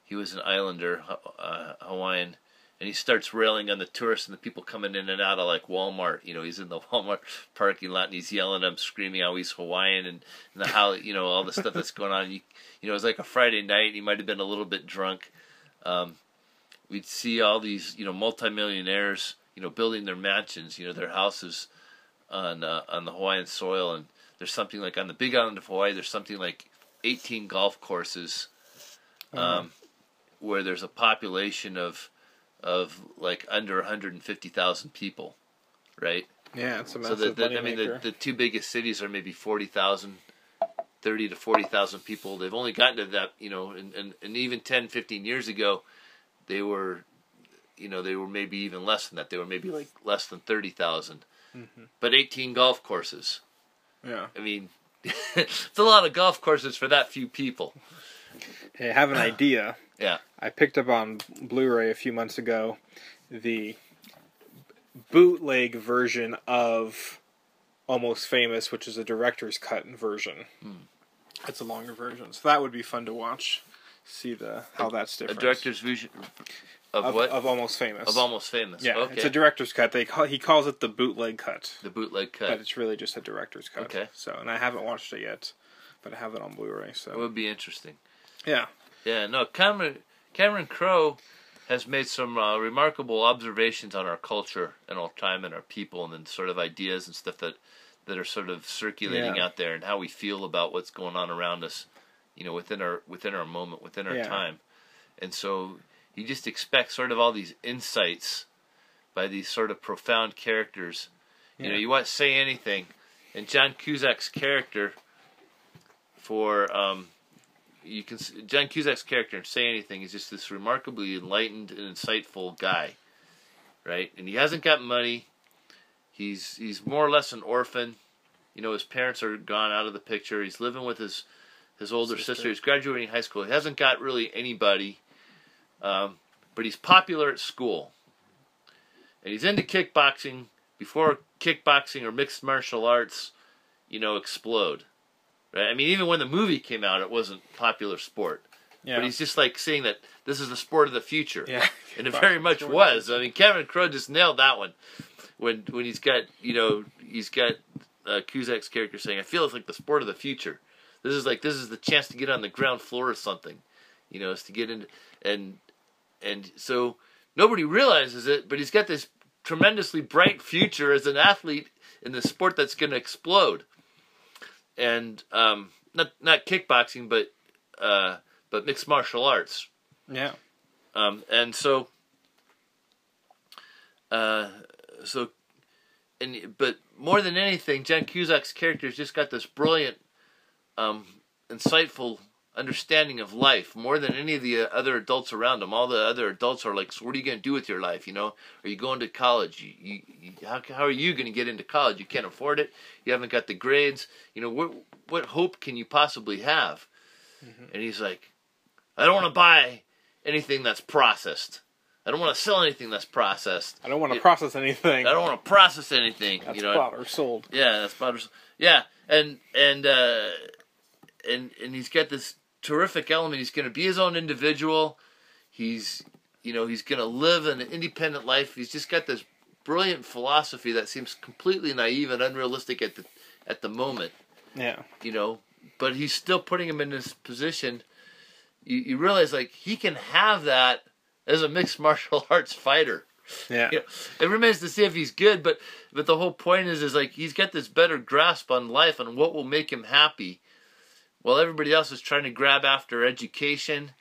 he was an islander, uh, Hawaiian, and he starts railing on the tourists and the people coming in and out of like Walmart. You know, he's in the Walmart parking lot and he's yelling at them, screaming how he's Hawaiian and, and the, how you know all the stuff that's going on. You, you know, it was like a Friday night. He might have been a little bit drunk. Um, we'd see all these you know multimillionaires you know building their mansions you know their houses on uh, on the Hawaiian soil and there's something like on the big island of Hawaii there's something like 18 golf courses um, where there's a population of of like under 150,000 people right? Yeah, it's a so massive the, the, I mean the, the two biggest cities are maybe 40,000 30 to 40,000 people. They've only gotten to that you know and, and, and even 10 15 years ago they were you know they were maybe even less than that. They were maybe like less than 30,000 Mm-hmm. but 18 golf courses. Yeah. i mean it's a lot of golf courses for that few people. Hey, I have an idea. Yeah. I picked up on Blu-ray a few months ago the bootleg version of Almost Famous, which is a director's cut version. Hmm. It's a longer version, so that would be fun to watch. See the how that's a different. director's vision of, of, what of Almost Famous. of almost famous yeah, okay it's a director's cut. They call, he calls it the bootleg cut, the bootleg cut. but it's really just a director's cut. Okay. So, and I haven't watched it yet, but I have it on Blu-ray. So it would be interesting yeah, Yeah, no, Cameron Cameron Crowe has made some uh, remarkable observations on our culture and our time and our people, and then sort of ideas and stuff that that are sort of circulating Yeah. out there, and how we feel about what's going on around us, you know, within our within our moment, within our Yeah. time, and so you just expect sort of all these insights by these sort of profound characters. You know, you want to say anything, and John Cusack's character for um, you can John Cusack's character in Say Anything is just this remarkably enlightened and insightful guy, right? And he hasn't got money. He's he's more or less an orphan. You know, his parents are gone out of the picture. He's living with his his older sister. Sister. He's graduating high school. He hasn't got really anybody, um, but he's popular at school. And he's into kickboxing. Before kickboxing or mixed martial arts, you know, explode. Right? I mean, even when the movie came out, it wasn't popular sport. Yeah. But he's just like saying that this is the sport of the future. yeah. And it very much was. I mean, Kevin Crowe just nailed that one. When when he's got you know he's got uh, Cusack's character saying, "I feel it's like the sport of the future. This is like this is the chance to get on the ground floor or something, you know, is to get in and and so nobody realizes it, but he's got this tremendously bright future as an athlete in the sport that's going to explode. And um, not not kickboxing, but uh, but mixed martial arts. Yeah. Um, and so, uh, so, and but more than anything, John Cusack's character's just got this brilliant, um, insightful understanding of life more than any of the uh, other adults around him. All the other adults are like, "So what are you going to do with your life? You know, are you going to college? You, you, you how, how are you going to get into college? You can't afford it. You haven't got the grades. You know, what what hope can you possibly have?" And he's like, "I don't want to buy." anything that's processed. I don't want to sell anything that's processed. I don't want to Yeah. process anything. I don't want to process anything. That's you know. bought or sold. Yeah, that's about yeah, and and uh, and and he's got this terrific element. He's going to be his own individual. He's you know he's going to live an independent life. He's just got this brilliant philosophy that seems completely naive and unrealistic at the at the moment Yeah. you know, but he's still putting him in this position. You, you realize like he can have that as a mixed martial arts fighter. Yeah. You know, it remains to see if he's good, but but the whole point is is like he's got this better grasp on life and what will make him happy, while everybody else is trying to grab after education,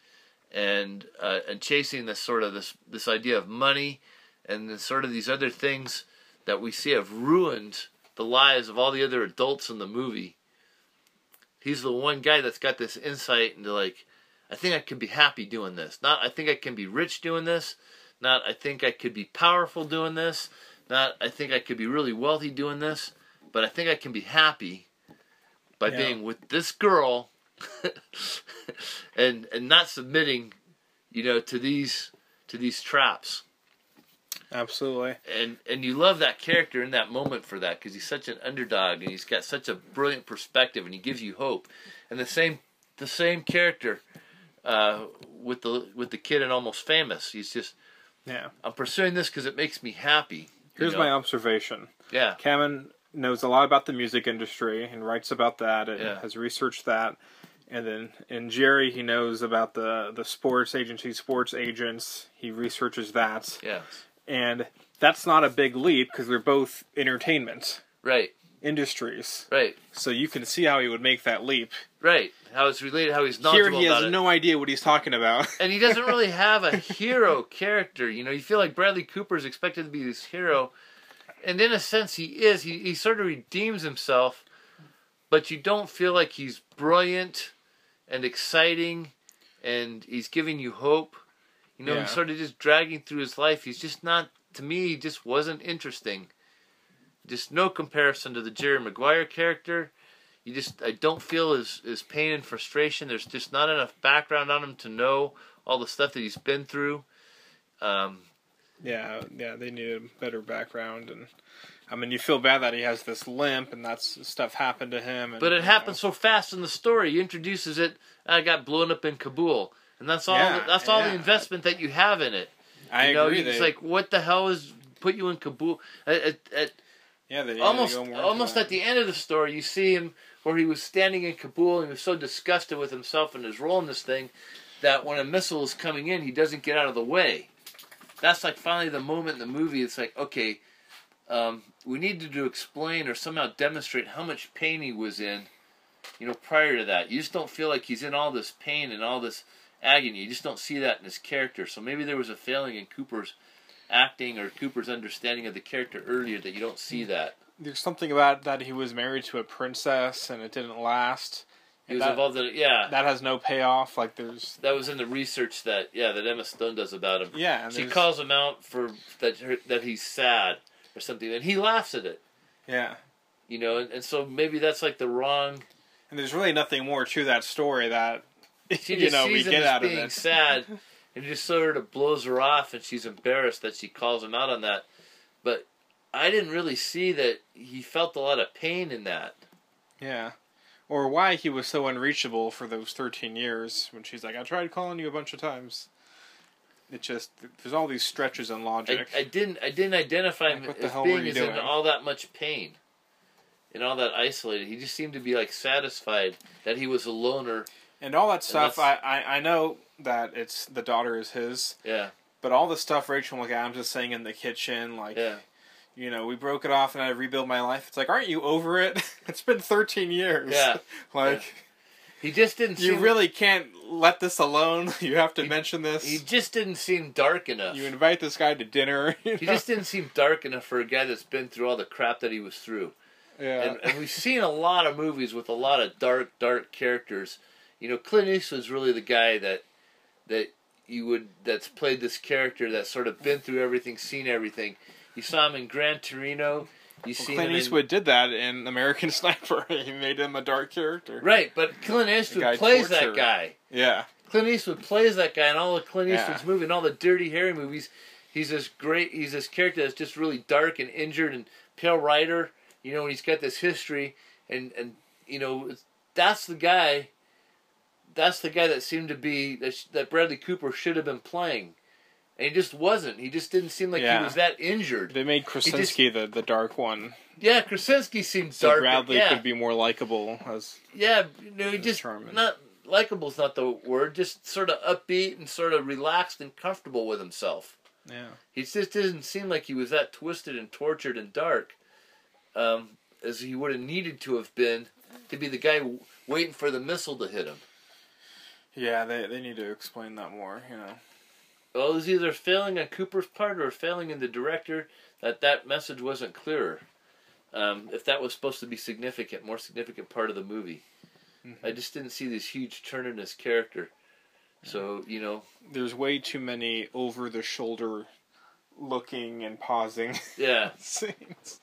and uh, and chasing this sort of this this idea of money, and then sort of these other things that we see have ruined the lives of all the other adults in the movie. He's the one guy that's got this insight into like, I think I can be happy doing this. Not I think I can be rich doing this. Not I think I could be powerful doing this. Not I think I could be really wealthy doing this. But I think I can be happy by Yeah. being with this girl and and not submitting, you know, to these to these traps Absolutely. and and you love that character in that moment for that because he's such an underdog and he's got such a brilliant perspective and he gives you hope. And the same the same character uh, with the with the kid in Almost Famous. He's just Yeah. I'm pursuing this because it makes me happy. Here's know? my observation. yeah Cameron knows a lot about the music industry and writes about that and Yeah. has researched that. And then in Jerry, he knows about the the sports agency, sports agents. He researches that, yeah and that's not a big leap because they're both entertainment right industries. right So you can see how he would make that leap. right how it's related how he's Here, he has no idea what he's talking about. and he doesn't really have a hero character. You know, you feel like Bradley Cooper is expected to be this hero, and in a sense, he is. He he sort of redeems himself, but you don't feel like he's brilliant and exciting, and he's giving you hope. You know, Yeah. he's sort of just dragging through his life. He's just not. To me, he just wasn't interesting. Just no comparison to the Jerry Maguire character you just I don't feel his his pain and frustration. There's just not enough background on him to know all the stuff that he's been through. Um, Yeah, yeah, they need a better background, and I mean, you feel bad that he has this limp, and that's stuff happened to him. And, but it you happens know. so fast in the story. He introduces it. I got blown up in Kabul, and that's all. Yeah, that's all the investment that you have in it. I you know, agree. it's they, like what the hell is put you in Kabul? At, at, at yeah, they almost almost at the end of the story, you see him where he was standing in Kabul and he was so disgusted with himself and his role in this thing that when a missile is coming in, he doesn't get out of the way. That's like finally the moment in the movie. It's like okay, um, we needed to explain or somehow demonstrate how much pain he was in. You know, prior to that, you just don't feel like he's in all this pain and all this agony. You just don't see that in his character. So maybe there was a failing in Cooper's acting or Cooper's understanding of the character earlier that you don't see that. There's something about that he was married to a princess, and it didn't last. He was that, involved in it. Yeah, that has no payoff. Like there's that was in the research that yeah that Emma Stone does about him. yeah, and She there's- calls him out for that her, that he's sad or something, and he laughs at it. yeah, You know, and, and so maybe that's like the wrong. and there's really nothing more to that story that She you know we get out of being it. sad, and just sort of blows her off, and she's embarrassed that she calls him out on that. But I didn't really see that he felt a lot of pain in that. Yeah. Or why he was so unreachable for those 13 years when she's like, I tried calling you a bunch of times. It just, there's all these stretches in I, logic. I didn't I didn't identify him as being as in all that much pain and all that isolated. He just seemed to be like satisfied that he was a loner. and all that stuff, I, I, I know that it's the daughter is his, Yeah, but all the stuff Rachel McAdams is saying in the kitchen, like, yeah. You know, we broke it off and I rebuild my life. It's like, aren't you over it? it's been 13 years. Yeah. like, He just didn't. you seem, really can't let this alone. You have to He- mention this. He just didn't seem dark enough. you invite this guy to dinner. you He just didn't seem dark enough for a guy that's been through all the crap that he was through. yeah. And, and we've seen a lot of movies with a lot of dark, dark characters. You know, Clint Eastwood's really the guy that that you would that's played this character that's sort of been through everything, seen everything. You saw him in Gran Torino. You Well, see Clint him in, Eastwood did that in American Sniper. he made him a dark character. right, but Clint Eastwood plays that guy. Yeah. Clint Eastwood plays that guy in all of Clint Yeah. Movies, in all the Dirty Harry movies. He's this great. He's this character that's just really dark and injured and pale rider. You know, and he's got this history, and and you know, that's the guy. That's the guy that seemed to be that, sh- that Bradley Cooper should have been playing, and he just wasn't. He just didn't seem like Yeah. he was that injured. They made Krasinski the, the dark one. Yeah, Krasinski seemed So dark. Bradley yeah, could be more likable as yeah, you know, he just charming. not likable's not the word. Just sort of upbeat and sort of relaxed and comfortable with himself. yeah. He just didn't seem like he was that twisted and tortured and dark, um, as he would have needed to have been to be the guy w- waiting for the missile to hit him. Yeah, they they need to explain that more, you know. Well, it was either failing on Cooper's part or failing in the director that that message wasn't clearer. Um, if that was supposed to be significant, more significant part of the movie, I just didn't see this huge turn in his character. So you know, There's way too many over the shoulder looking and pausing yeah, scenes.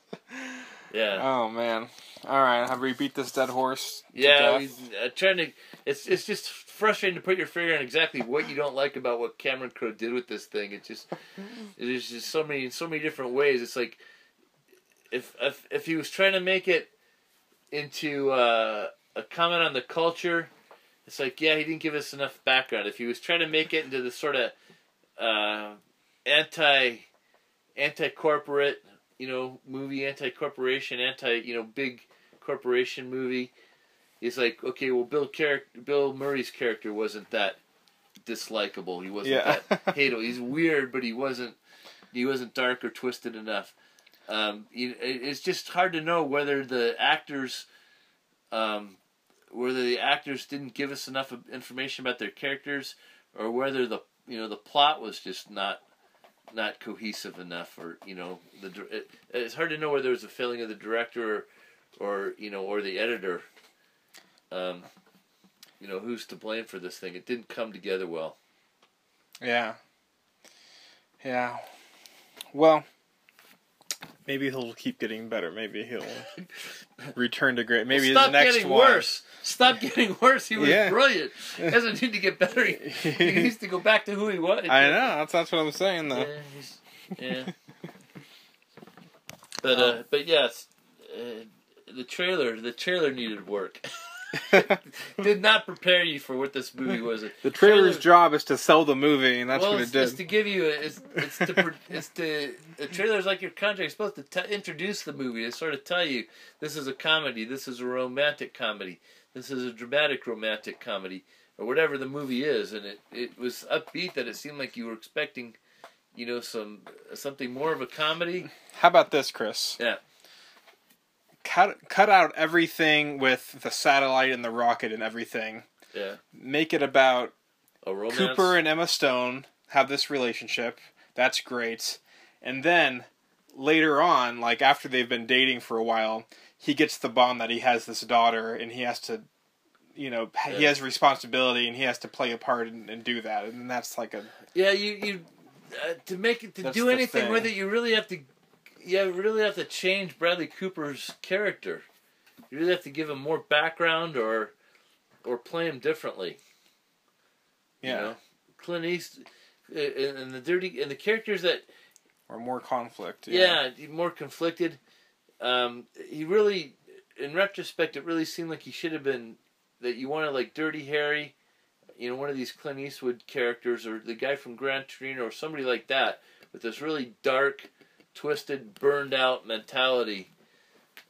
yeah. Oh man. Alright, have we beat this dead horse? Yeah, we, uh, trying to. It's it's just frustrating to put your finger on exactly what you don't like about what Cameron Crowe did with this thing. It just there's just so many so many different ways. It's like if if if he was trying to make it into uh, a comment on the culture, it's like yeah, he didn't give us enough background. If he was trying to make it into the sort of uh, anti anti corporate you know movie, anti corporation, anti you know big corporation movie. It's like okay, well, Bill Char- Bill Murray's character wasn't that dislikable. He wasn't Yeah. that hateable. He's weird, but he wasn't he wasn't dark or twisted enough. Um, it's just hard to know whether the actors, um, whether the actors didn't give us enough information about their characters, or whether the you know the plot was just not not cohesive enough, or you know the it, it's hard to know whether it was a failing of the director, or, or you know or the editor. Um, you know who's to blame for this thing? It didn't come together well. Yeah. Yeah. Well, maybe he'll keep getting better. Maybe he'll return to great. Maybe Stop his next getting one. worse. Stop getting worse. He was Yeah. brilliant. He doesn't need to get better. He, he needs to go back to who he was. I know. That's that's what I'm saying though. Yeah, yeah. But uh, but yes, uh, the trailer the trailer needed work. did not prepare you for what this movie was. the trailer's Trailer- job is to sell the movie, and that's well, what it did. it's to give you a, it's it's to it's to the trailer's like your contract. It's supposed to t- introduce the movie to sort of tell you this is a comedy, this is a romantic comedy, this is a dramatic romantic comedy, or whatever the movie is, and it it was upbeat that it seemed like you were expecting, you know, some something more of a comedy. How about this, Chris? Yeah. Cut cut out everything with the satellite and the rocket and everything. Yeah, Make it about a. Cooper and Emma Stone have this relationship. That's great. And then later on, like after they've been dating for a while, he gets the bond that he has this daughter and he has to you know, he has responsibility and he has to play a part and, and do that. And that's like a Yeah, you you uh, to make it to That's do anything thing. with it, you really have to, yeah, you really have to change Bradley Cooper's character. You really have to give him more background or, or play him differently. yeah, You know? Clint East, uh, and the dirty and the characters that or more conflict. yeah, more conflicted. Um, he really in retrospect, it really seemed like he should have been that you wanted like Dirty Harry, you know, one of these Clint Eastwood characters, or the guy from Gran Torino, or somebody like that, with this really dark, twisted, burned out mentality.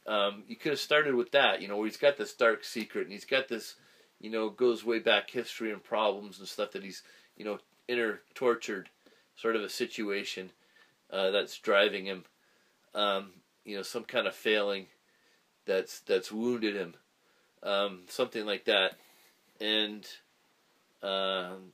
Um, you could have started with that, you know, where he's got this dark secret and he's got this, you know, goes way back history and problems and stuff that he's, you know, inner tortured sort of a situation uh, that's driving him. Um, you know, some kind of failing that's that's wounded him, um, something like that, and um,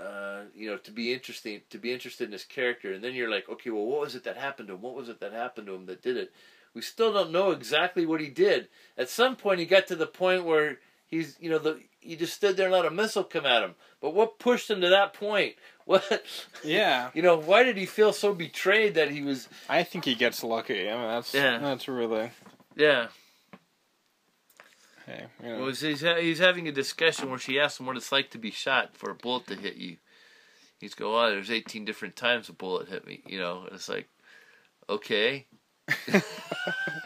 uh, you know, to be interesting, to be interested in his character, and then you're like, okay, well, what was it that happened to him? What was it that happened to him that did it? We still don't know exactly what he did. At some point, he got to the point where he's, you know, the he just stood there and let a missile come at him. But what pushed him to that point? What? Yeah. you know, why did he feel so betrayed that he was? I think he gets lucky. I mean, that's Yeah. that's really Yeah. Hey. You know. Well, he's he's having a discussion where she asks him what it's like to be shot for a bullet to hit you. He's go, oh, there's 18 different times a bullet hit me. You know, and it's like, okay.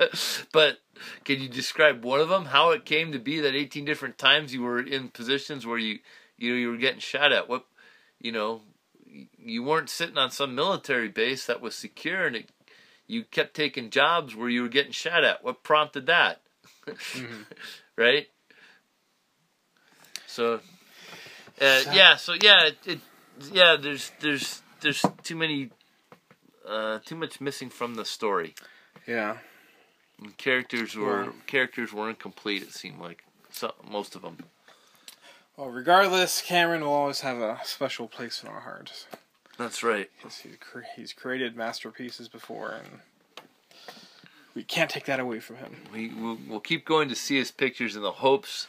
but can you describe one of them? How it came to be that 18 different times you were in positions where you, you know, you were getting shot at? What, you know, you weren't sitting on some military base that was secure, and it, you kept taking jobs where you were getting shot at. What prompted that? Mhm. right? So, uh, yeah, so yeah, it, it, yeah. There's there's there's too many, uh, too much missing from the story. Yeah. And characters were Yeah. characters were incomplete. It seemed like so, most of them. Well, regardless, Cameron will always have a special place in our hearts. That's right. Because he's, cre- he's created masterpieces before, and we can't take that away from him. We we'll, we'll keep going to see his pictures in the hopes.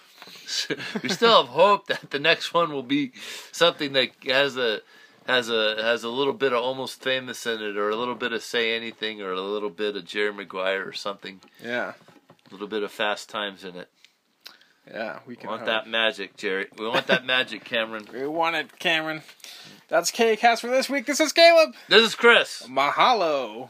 we still have hope that the next one will be something that has a has a has a little bit of almost famous in it, or a little bit of say anything, or a little bit of Jerry Maguire or something. Yeah. A little bit of fast times in it. Yeah, we We can want hope. that magic, Jerry. We want that magic, Cameron. We want it, Cameron. That's K-Cast for this week. This is Caleb. This is Chris. Mahalo.